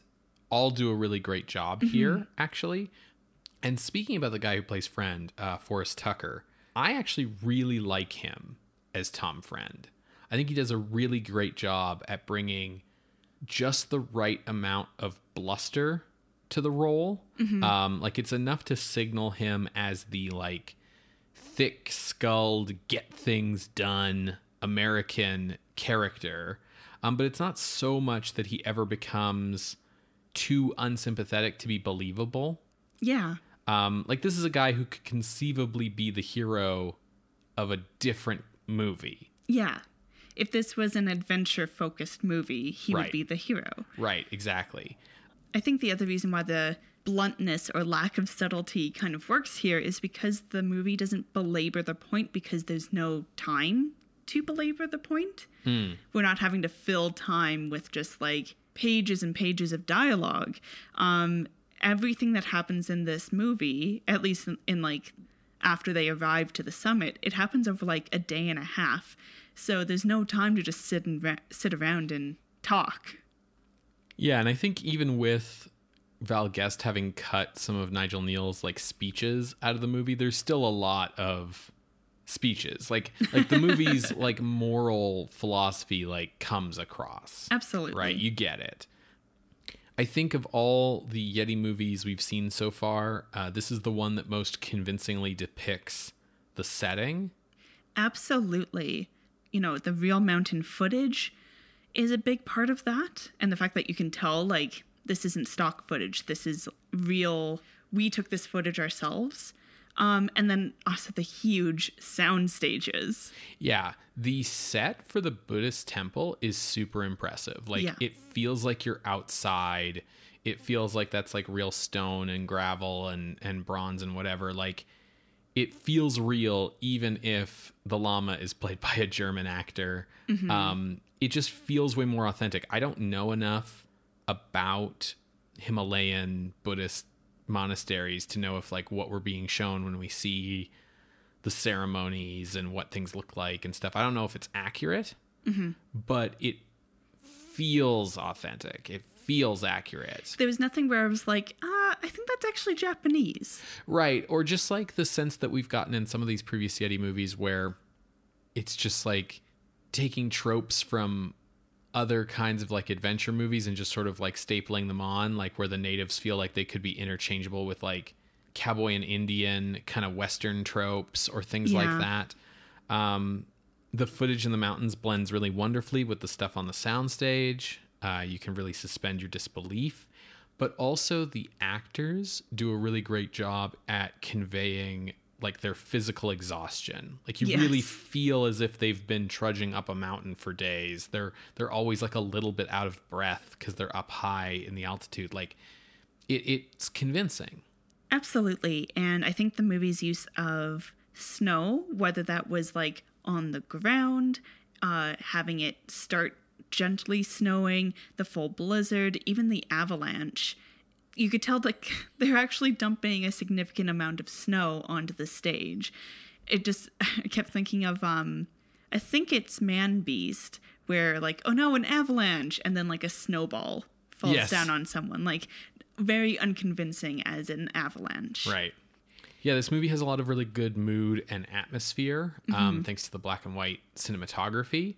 all do a really great job here, actually. And speaking about the guy who plays Friend, uh, Forrest Tucker, I actually really like him as Tom Friend. I think he does a really great job at bringing just the right amount of bluster to the role. Um, like it's enough to signal him as the like thick skulled, get things done American character. Um, but it's not so much that he ever becomes too unsympathetic to be believable. Yeah. Um, like this is a guy who could conceivably be the hero of a different movie. Yeah. If this was an adventure focused movie, he Right. would be the hero. Right, exactly. I think the other reason why the bluntness or lack of subtlety kind of works here is because the movie doesn't belabor the point because there's no time to belabor the point. We're not having to fill time with just like pages and pages of dialogue. Um, everything that happens in this movie, at least in, in like after they arrive to the summit, it happens over like a day and a half. So there's no time to just sit and ra- sit around and talk. Yeah, and I think even with Val Guest having cut some of Nigel Kneale's like speeches out of the movie, there's still a lot of speeches. Like like the movie's like moral philosophy like comes across. Absolutely. Right, you get it. I think of all the Yeti movies we've seen so far, uh, this is the one that most convincingly depicts the setting. Absolutely. You know, the real mountain footage is a big part of that. And the fact that you can tell, like, this isn't stock footage, this is real. We took this footage ourselves. Um, and then also the huge sound stages. Yeah, the set for the Buddhist temple is super impressive. Like Yeah. it feels like you're outside. It feels like that's like real stone and gravel and and bronze and whatever. Like it feels real even if the Lama is played by a German actor. Um it just feels way more authentic. I don't know enough about Himalayan Buddhist monasteries to know if like what we're being shown when we see the ceremonies and what things look like and stuff. I don't know if it's accurate, but it feels authentic. It feels accurate. There was nothing where I was like, ah, I think that's actually Japanese. Right. Or just like the sense that we've gotten in some of these previous Yeti movies where it's just like taking tropes from other kinds of like adventure movies and just sort of like stapling them on, like where the natives feel like they could be interchangeable with like cowboy and Indian kind of Western tropes or things Yeah. like that. Um, the footage in the mountains blends really wonderfully with the stuff on the soundstage. Uh, you can really suspend your disbelief, but also the actors do a really great job at conveying like their physical exhaustion. Like you really feel as if they've been trudging up a mountain for days. They're they're always like a little bit out of breath because they're up high in the altitude. Like it, it's convincing. Absolutely. And I think the movie's use of snow, whether that was like on the ground, uh, having it start gently snowing, the full blizzard, even the avalanche, you could tell like they're actually dumping a significant amount of snow onto the stage. It just I kept thinking of um I think it's Man Beast where like oh no an avalanche and then like a snowball falls Yes. down on someone like very unconvincing as an avalanche. Right. Yeah, this movie has a lot of really good mood and atmosphere, um, thanks to the black and white cinematography.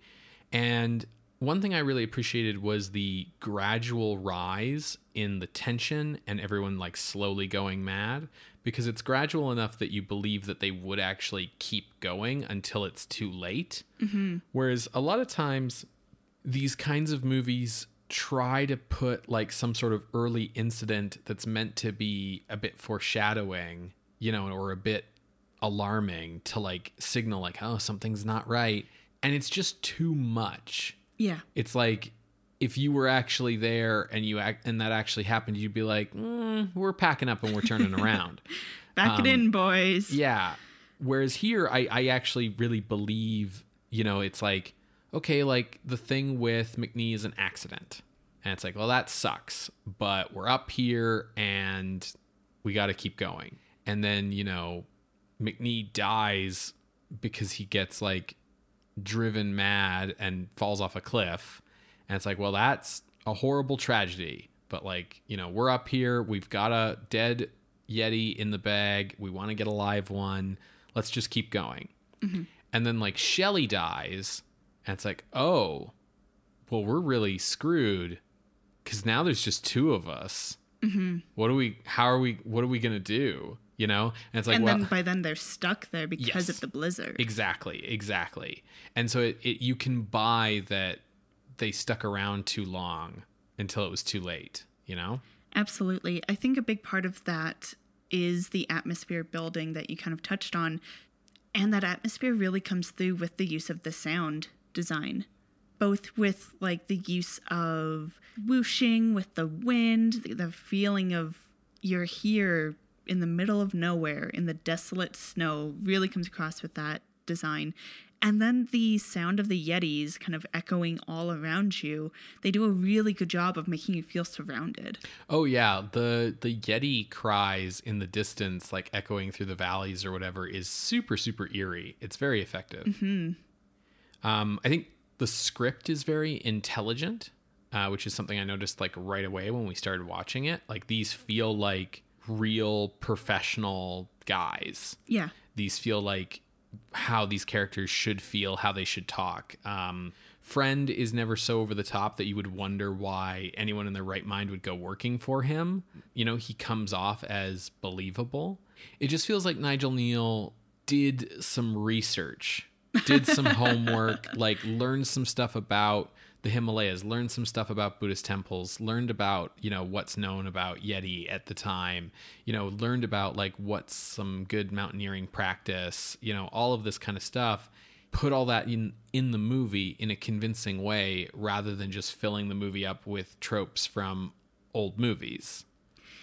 And one thing I really appreciated was the gradual rise in the tension and everyone like slowly going mad because it's gradual enough that you believe that they would actually keep going until it's too late. Mm-hmm. Whereas a lot of times these kinds of movies try to put like some sort of early incident that's meant to be a bit foreshadowing, you know, or a bit alarming to like signal like oh something's not right and it's just too much. Yeah. It's like if you were actually there and you act, and that actually happened, you'd be like, mm, "We're packing up and we're turning around." Back Um, it in, boys. Yeah. Whereas here, I, I actually really believe, you know, it's like, okay, like the thing with McNee is an accident. And it's like, well, that sucks, but we're up here and we got to keep going. And then, you know, McNee dies because he gets like driven mad and falls off a cliff. And it's like, well, that's a horrible tragedy. But like, you know, we're up here. We've got a dead Yeti in the bag. We want to get a live one. Let's just keep going. Mm-hmm. And then like Shelley dies. And it's like, oh, well, we're really screwed because now there's just two of us. Mm-hmm. What do we, how are we, what are we going to do? You know? And it's like, and well, then by then they're stuck there because Yes. of the blizzard. Exactly, exactly. And so it, it you can buy that they stuck around too long until it was too late, you know? Absolutely. I think a big part of that is the atmosphere building that you kind of touched on. And that atmosphere really comes through with the use of the sound design, both with like the use of whooshing with the wind, the, the feeling of you're here in the middle of nowhere in the desolate snow really comes across with that design. And then the sound of the Yetis kind of echoing all around you. They do a really good job of making you feel surrounded. Oh yeah, the the Yeti cries in the distance, like echoing through the valleys or whatever, is super super eerie. It's very effective. Um, I think the script is very intelligent, uh, which is something I noticed like right away when we started watching it. Like these feel like real professional guys. Yeah. these feel like how these characters should feel, how they should talk. Um, Friend is never so over the top that you would wonder why anyone in their right mind would go working for him. You know, he comes off as believable. It just feels like Nigel Kneale did some research, did some homework, like learned some stuff about the Himalayas, learned some stuff about Buddhist temples, learned about, you know, what's known about Yeti at the time, you know, learned about like what's some good mountaineering practice, you know, all of this kind of stuff. Put all that in in the movie in a convincing way rather than just filling the movie up with tropes from old movies.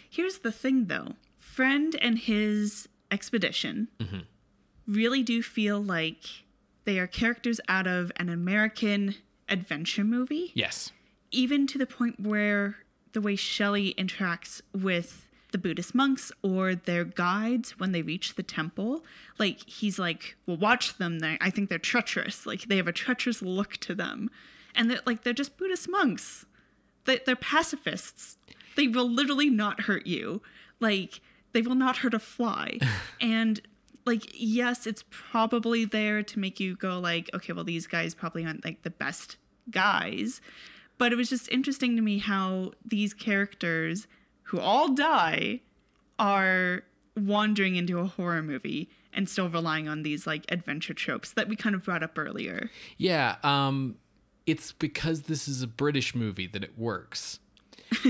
Here's the thing though Friend and his expedition mm-hmm. really do feel like they are characters out of an American adventure movie, Yes. even to the point where the way Shelley interacts with the Buddhist monks or their guides when they reach the temple. Like, he's like, well, watch them. They, I think they're treacherous. Like, they have a treacherous look to them. And they're like, they're just Buddhist monks. They, they're pacifists. They will literally not hurt you. Like, they will not hurt a fly. and, like, yes, it's probably there to make you go, like, okay, well, these guys probably aren't, like, the best guys. But it was just interesting to me how these characters who all die are wandering into a horror movie and still relying on these like adventure tropes that we kind of brought up earlier. Yeah, um it's because this is a British movie that it works.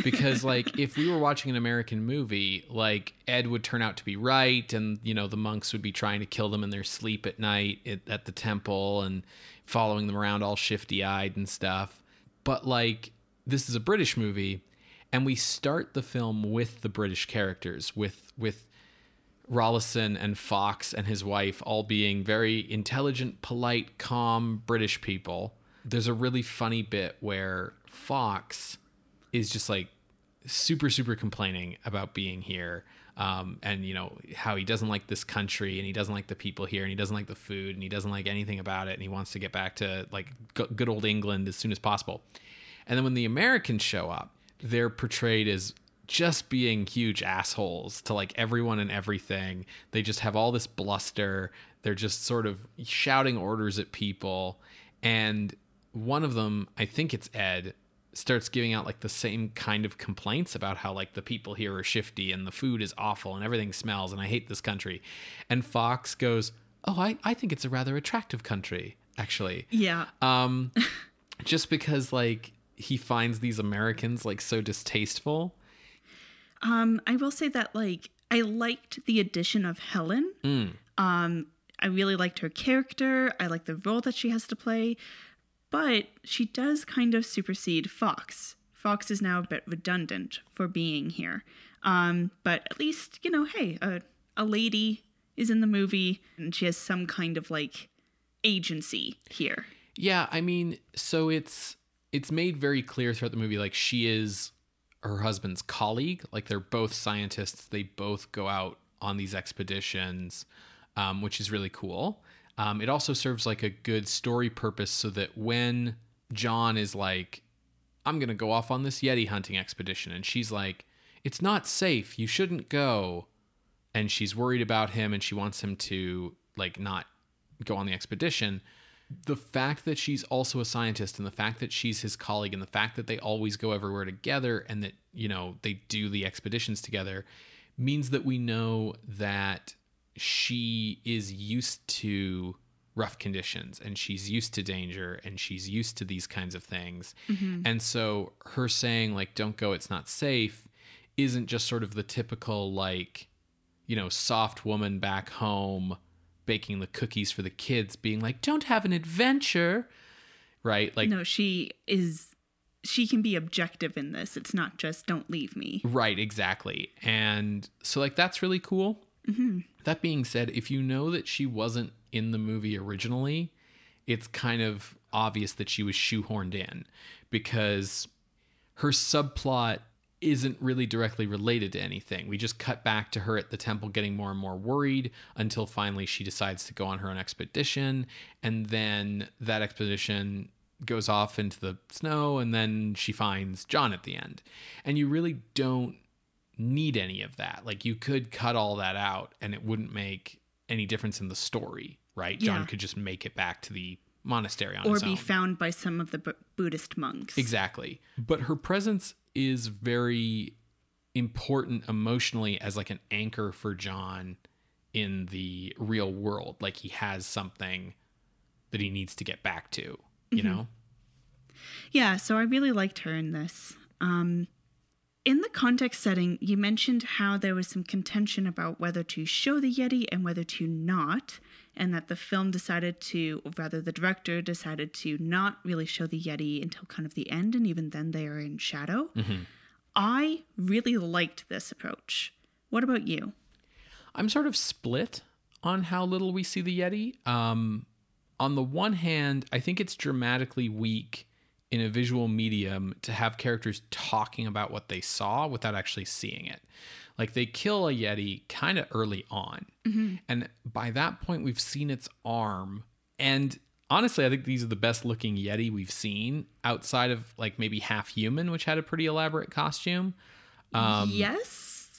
Because like if we were watching an American movie, like Ed would turn out to be right and you know the monks would be trying to kill them in their sleep at night at, at the temple and following them around all shifty-eyed and stuff. But like this is a British movie and we start the film with the British characters with with Rollason and Fox and his wife all being very intelligent, polite, calm British people. There's a really funny bit where Fox is just like super, super complaining about being here. Um, and you know how he doesn't like this country and he doesn't like the people here and he doesn't like the food and he doesn't like anything about it and he wants to get back to like good old England as soon as possible. And then when the Americans show up, they're portrayed as just being huge assholes to like everyone and everything. They just have all this bluster. They're just sort of shouting orders at people. And one of them, I think it's Ed, starts giving out like the same kind of complaints about how like the people here are shifty and the food is awful and everything smells and I hate this country. And Fox goes, Oh, I, I think it's a rather attractive country, actually Yeah. um just because like he finds these americans like so distasteful Um, I will say that like I liked the addition of Helen. Mm. Um, I really liked her character. I like the role that she has to play. But she does kind of supersede Fox. Fox is now a bit redundant for being here. Um, but at least, you know, hey, a, a lady is in the movie and she has some kind of like agency here. Yeah, I mean, so it's it's made very clear throughout the movie like she is her husband's colleague. Like they're both scientists. They both go out on these expeditions, um, which is really cool. Um, it also serves like a good story purpose so that when John is like, I'm going to go off on this Yeti hunting expedition, and she's like, It's not safe. You shouldn't go. And she's worried about him and she wants him to like not go on the expedition the fact that she's also a scientist and the fact that she's his colleague and the fact that they always go everywhere together and that you know they do the expeditions together means that we know that she is used to rough conditions and she's used to danger and she's used to these kinds of things mm-hmm. and so her saying like don't go it's not safe isn't just sort of the typical like you know soft woman back home baking the cookies for the kids, being like, "Don't have an adventure," right? Like, no, she is. She can be objective in this. It's not just "Don't leave me." Right, exactly. And so, like, that's really cool. Mm-hmm. That being said, if you know that she wasn't in the movie originally, it's kind of obvious that she was shoehorned in because her subplot isn't really directly related to anything. We just cut back to her at the temple getting more and more worried until finally she decides to go on her own expedition. And then that expedition goes off into the snow and then she finds John at the end. And you really don't need any of that. Like you could cut all that out and it wouldn't make any difference in the story, right? Yeah. John could just make it back to the monastery on or be own. found by some of the B- Buddhist monks. Exactly. But her presence is very important emotionally as like an anchor for John in the real world. Like he has something that he needs to get back to, you mm-hmm. know? Yeah, so I really liked her in this. Um, in the context setting, you mentioned how there was some contention about whether to show the Yeti and whether to not, and that the film decided to, or rather, the director decided to not really show the Yeti until kind of the end, and even then they are in shadow. Mm-hmm. I really liked this approach. What about you? I'm sort of split on how little we see the Yeti. Um, on the one hand, I think it's dramatically weak in a visual medium to have characters talking about what they saw without actually seeing it. Like they kill a Yeti kind of early on. Mm-hmm. And by that point, we've seen its arm. And honestly, I think these are the best looking Yeti we've seen outside of like maybe Half Human, which had a pretty elaborate costume. Um, yes.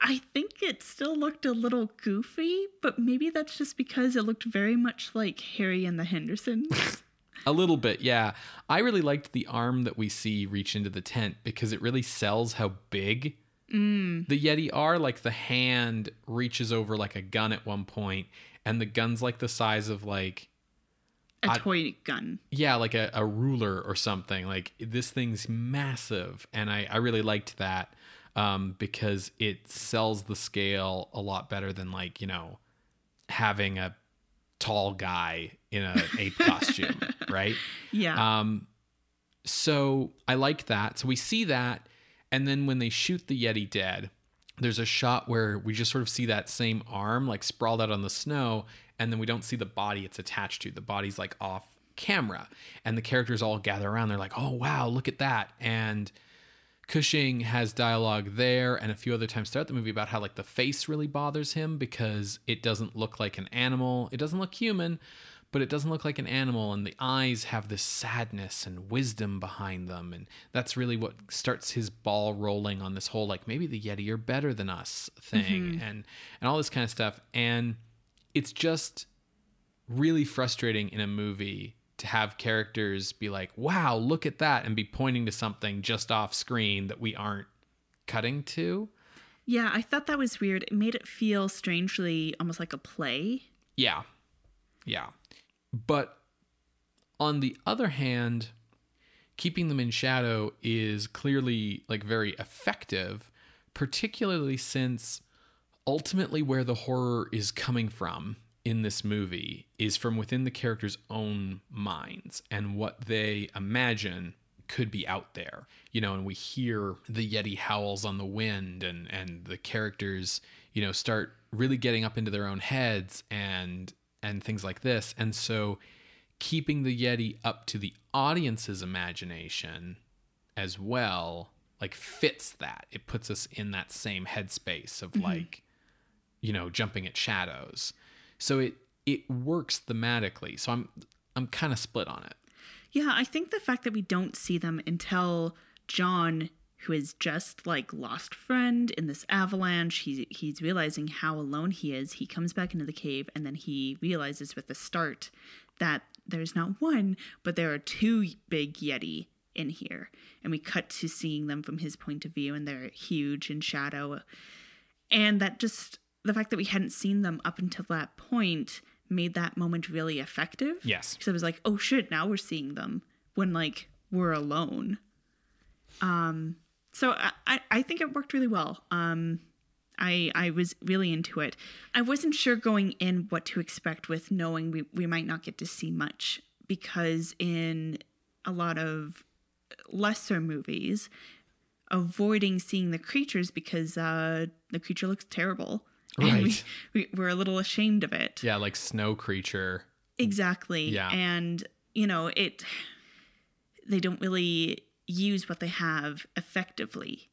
I think it still looked a little goofy, but maybe that's just because it looked very much like Harry and the Hendersons. A little bit, yeah. I really liked the arm that we see reach into the tent because it really sells how big mm. the Yeti are. Like the hand reaches over like a gun at one point, and the gun's like the size of like a toy gun. Yeah, like a, a ruler or something. Like this thing's massive, and I I really liked that um, because it sells the scale a lot better than like you know having a tall guy in a ape costume, right? Yeah. Um, so I like that. So we see that, and then when they shoot the Yeti dead, there's a shot where we just sort of see that same arm like sprawled out on the snow, and then we don't see the body it's attached to. The body's like off camera, and the characters all gather around. They're like, "Oh wow, look at that!" and Cushing has dialogue there and a few other times throughout the movie about how like the face really bothers him because it doesn't look like an animal. It doesn't look human, but it doesn't look like an animal and the eyes have this sadness and wisdom behind them and that's really what starts his ball rolling on this whole like maybe the yeti are better than us thing mm-hmm. and and all this kind of stuff and it's just really frustrating in a movie to have characters be like, wow, look at that, and be pointing to something just off screen that we aren't cutting to. Yeah, I thought that was weird. It made it feel strangely almost like a play. Yeah. Yeah. But on the other hand, keeping them in shadow is clearly like very effective, particularly since ultimately where the horror is coming from in this movie is from within the characters' own minds and what they imagine could be out there. You know, and we hear the Yeti howls on the wind and and the characters, you know, start really getting up into their own heads and and things like this. And so keeping the Yeti up to the audience's imagination as well like fits that. It puts us in that same headspace of mm-hmm. like you know, jumping at shadows. So it it works thematically. So I'm I'm kind of split on it. Yeah, I think the fact that we don't see them until John, who is just like lost friend in this avalanche, he, he's realizing how alone he is. He comes back into the cave and then he realizes with the start that there's not one, but there are two big Yeti in here. And we cut to seeing them from his point of view and they're huge in shadow. And that just, the fact that we hadn't seen them up until that point made that moment really effective. Yes. Because I was like, oh shit, now we're seeing them when like we're alone. Um, so I, I, think it worked really well. Um, I I was really into it. I wasn't sure going in what to expect with knowing we, we might not get to see much because in a lot of lesser movies, avoiding seeing the creatures because uh, the creature looks terrible. And we, Right. we, we're a little ashamed of it. Yeah, like snow creature. Exactly. Yeah. And, you know, it they don't really use what they have effectively.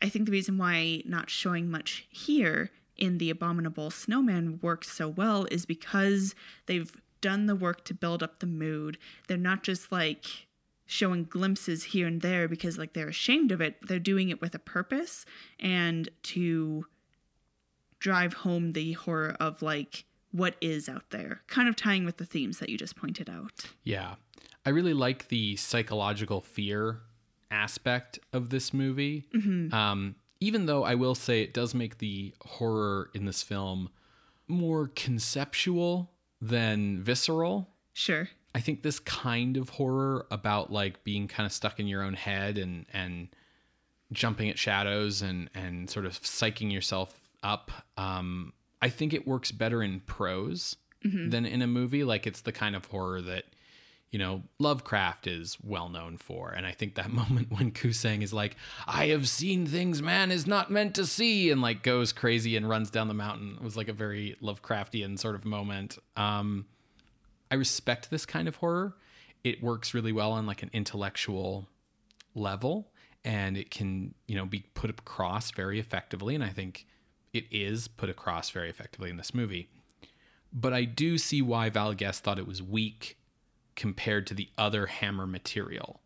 I think the reason why not showing much here in the abominable snowman works so well is because they've done the work to build up the mood. They're not just like showing glimpses here and there because like they're ashamed of it. They're doing it with a purpose and to drive home the horror of like what is out there, kind of tying with the themes that you just pointed out. Yeah. I really like the psychological fear aspect of this movie. Um, even though I will say it does make the horror in this film more conceptual than visceral. Sure. I think this kind of horror about like being kind of stuck in your own head and and jumping at shadows and and sort of psyching yourself up. Um, I think it works better in prose than in a movie. Like it's the kind of horror that you know Lovecraft is well known for, and I think that moment when Kusang is like, "I have seen things man is not meant to see," and like goes crazy and runs down the mountain was like a very Lovecraftian sort of moment. Um, I respect this kind of horror. It works really well on like an intellectual level and it can, you know, be put across very effectively and I think it is put across very effectively in this movie. But I do see why Val Guest thought it was weak compared to the other Hammer material,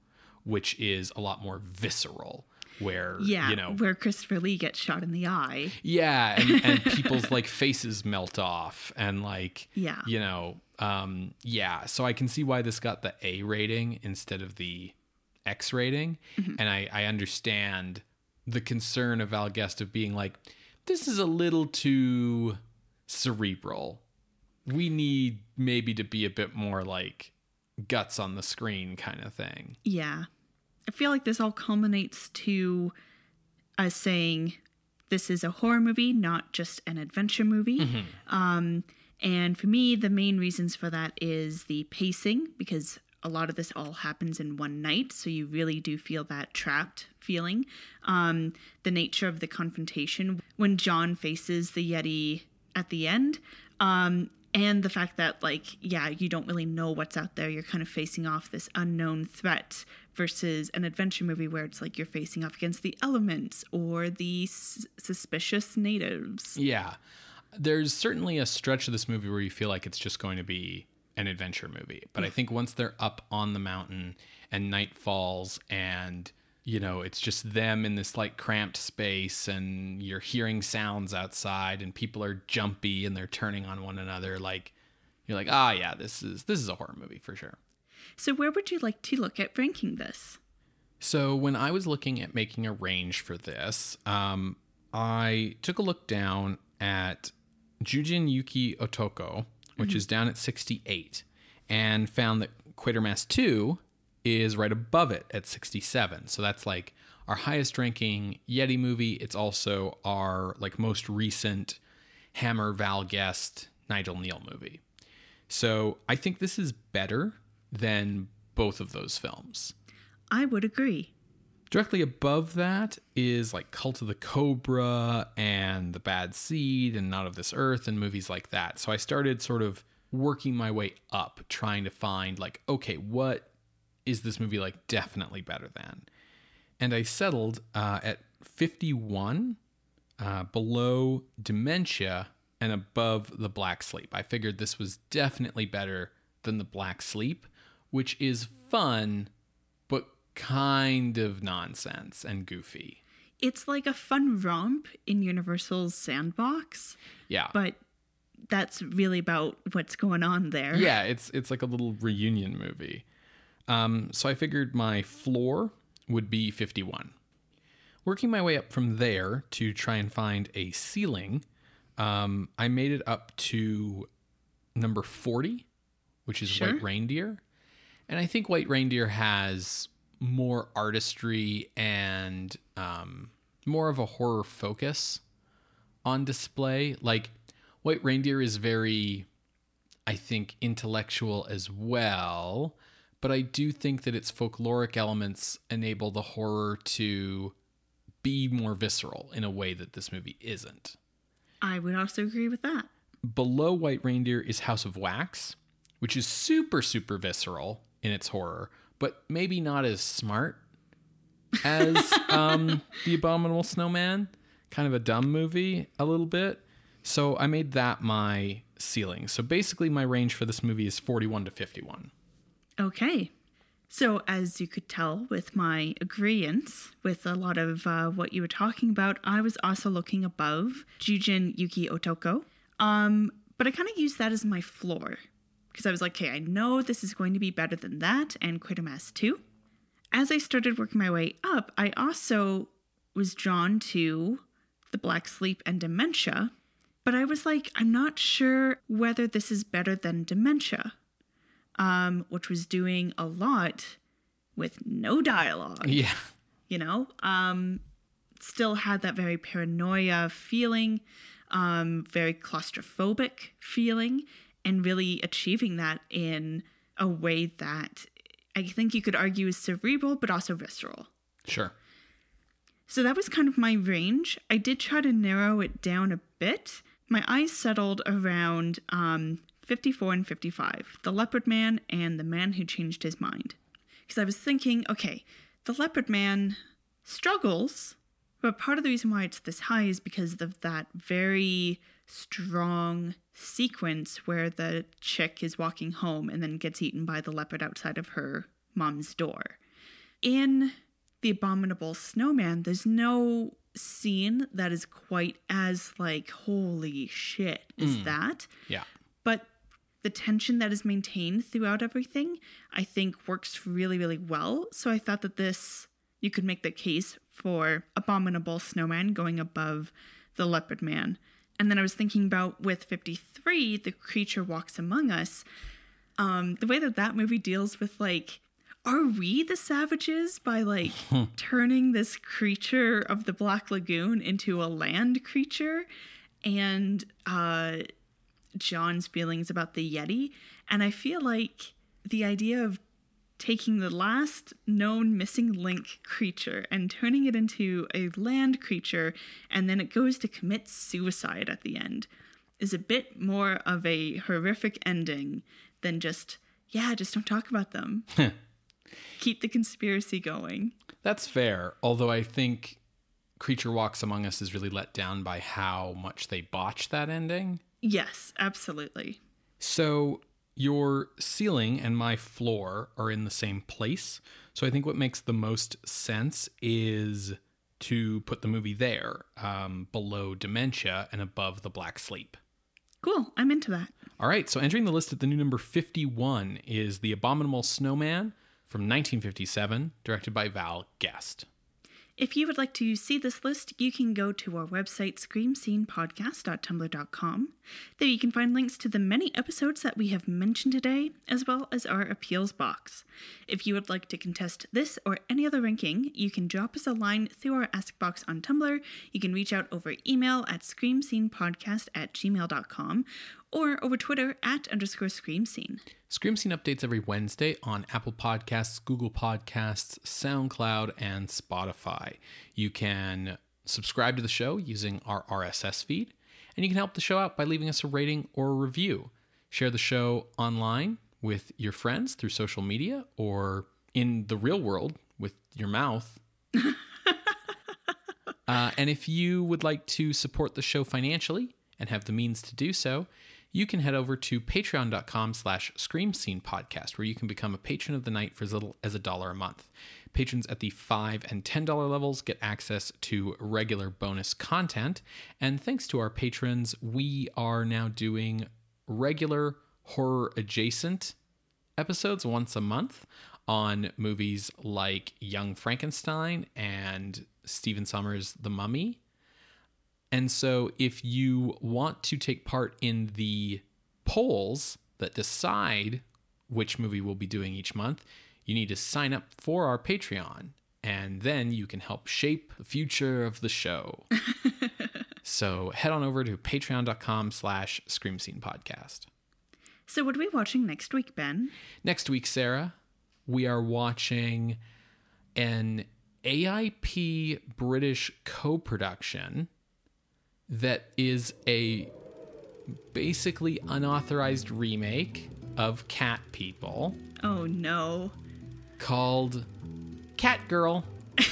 which is a lot more visceral where Yeah. you know where Christopher Lee gets shot in the eye. yeah, and, and people's like faces melt off and like Yeah. you know, um yeah, so I can see why this got the A rating instead of the X rating. And I I understand the concern of Val Guest of being like this is a little too cerebral. We need maybe to be a bit more like guts on the screen kind of thing. Yeah. I feel like this all culminates to us saying this is a horror movie, not just an adventure movie. Um, and for me, the main reasons for that is the pacing, because a lot of this all happens in one night. So you really do feel that trapped feeling. Um, the nature of the confrontation when John faces the Yeti at the end. Um, and the fact that, like, yeah, you don't really know what's out there. You're kind of facing off this unknown threat versus an adventure movie where it's like you're facing off against the elements or the s- suspicious natives. Yeah. There's certainly a stretch of this movie where you feel like it's just going to be an adventure movie. But I think once they're up on the mountain and night falls and you know, it's just them in this like cramped space and you're hearing sounds outside and people are jumpy and they're turning on one another like you're like, "Ah, yeah, this is this is a horror movie for sure." So, where would you like to look at ranking this? So when I was looking at making a range for this, um, I took a look down at Jujin Yuki Otoko, which is down at 68, and found that Quatermass 2 is right above it at 67. So that's like our highest ranking Yeti movie. It's also our like most recent Hammer Val Guest Nigel Kneale movie. So I think this is better than both of those films. I would agree. Directly above that is like Cult of the Cobra and The Bad Seed and Not of This Earth and movies like that. So I started sort of working my way up, trying to find like, okay, what is this movie like definitely better than? And I settled uh, at 51 uh, below Dementia and above The Black Sleep. I figured this was definitely better than The Black Sleep, which is fun but kind of nonsense and goofy. It's like a fun romp in Universal's sandbox. Yeah. But that's really about what's going on there. Yeah, it's it's like a little reunion movie. Um, so I figured my floor would be 51. Working my way up from there to try and find a ceiling, um, I made it up to number 40, which is Sure. White Reindeer. And I think White Reindeer has more artistry and um, more of a horror focus on display. Like White Reindeer is very, I think, intellectual as well, but I do think that its folkloric elements enable the horror to be more visceral in a way that this movie isn't. I would also agree with that. Below White Reindeer is House of Wax, which is super, super visceral in its horror, but maybe not as smart as um, The Abominable Snowman. Kind of a dumb movie, a little bit. So I made that my ceiling. So basically, my range for this movie is 41 to 51. Okay. So, as you could tell with my agreements with a lot of uh, what you were talking about, I was also looking above Jujin Yuki Otoko. Um, but I kind of used that as my floor because I was like, okay, I know this is going to be better than that and Quatermass 2. As I started working my way up, I also was drawn to The Black Sleep and Dementia, but I was like, I'm not sure whether this is better than Dementia um, which was doing a lot with no dialogue, Yeah. you know, um, still had that very paranoia feeling, um, very claustrophobic feeling, and really achieving that in a way that I think you could argue is cerebral, but also visceral. Sure. So that was kind of my range. I did try to narrow it down a bit. My eyes settled around um, 54 and 55 The Leopard Man and The Man Who Changed His Mind. Because I was thinking, okay, The Leopard Man struggles, but part of the reason why it's this high is because of that very strong sequence where the chick is walking home and then gets eaten by the leopard outside of her mom's door. In The Abominable Snowman, there's no scene that is quite as like, holy shit, is hmm. that? Yeah. but the tension that is maintained throughout everything i think works really really well. So i thought that this you could make the case for abominable snowman going above the leopard man. And then i was thinking about with 53 the creature walks among us. Um the way that that movie deals with like are we the savages by like turning this creature of the black lagoon into a land creature? And uh John's feelings about the Yeti. And I feel like the idea of taking the last known missing link creature and turning it into a land creature, and then it goes to commit suicide at the end, is a bit more of a horrific ending than just, yeah, just don't talk about them. Keep the conspiracy going. That's fair. Although I think Creature Walks Among Us is really let down by how much they botch that ending. Yes, absolutely. So your ceiling and my floor are in the same place. So I think what makes the most sense is to put the movie there, um, below Dementia and above The Black Sleep. Cool. I'm into that. All right, so entering the list at the new number 51 is The Abominable Snowman from 1957, directed by Val Guest. If you would like to see this list, you can go to our website, screamscenepodcast.tumblr.com. There you can find links to the many episodes that we have mentioned today, as well as our appeals box. If you would like to contest this or any other ranking, you can drop us a line through our Ask box on Tumblr. You can reach out over email at screamscenepodcast at gmail.com, or over Twitter at underscore scream scene. Scream Scene updates every Wednesday on Apple Podcasts, Google Podcasts, SoundCloud, and Spotify. You can subscribe to the show using our RSS feed, and you can help the show out by leaving us a rating or a review. Share the show online with your friends through social media or in the real world with your mouth. uh, and if you would like to support the show financially and have the means to do so, you can head over to patreon.com slash scream scene podcast where you can become a patron of the night for as little as a dollar a month. Patrons at the $5 and $10 levels get access to regular bonus content. And thanks to our patrons we are now doing regular horror adjacent episodes once a month on movies like young frankenstein and stephen sommers the mummy and so, if you want to take part in the polls that decide which movie we'll be doing each month, you need to sign up for our Patreon. And then you can help shape the future of the show. so head on over to patreon.com slash scream scene podcast. So, what are we watching next week, Ben? Next week, Sarah, we are watching an AIP British co production that is a basically unauthorized remake of Cat People Oh no. called Cat Girl.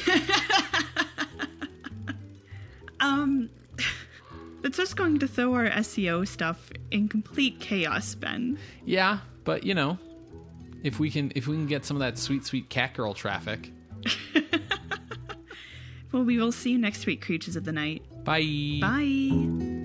Um, it's just going to throw our SEO stuff in complete chaos, Ben. Yeah, but you know, if we can if we can get some of that sweet sweet cat girl traffic. Well, we will see you next week, creatures of the night. Bye. Bye.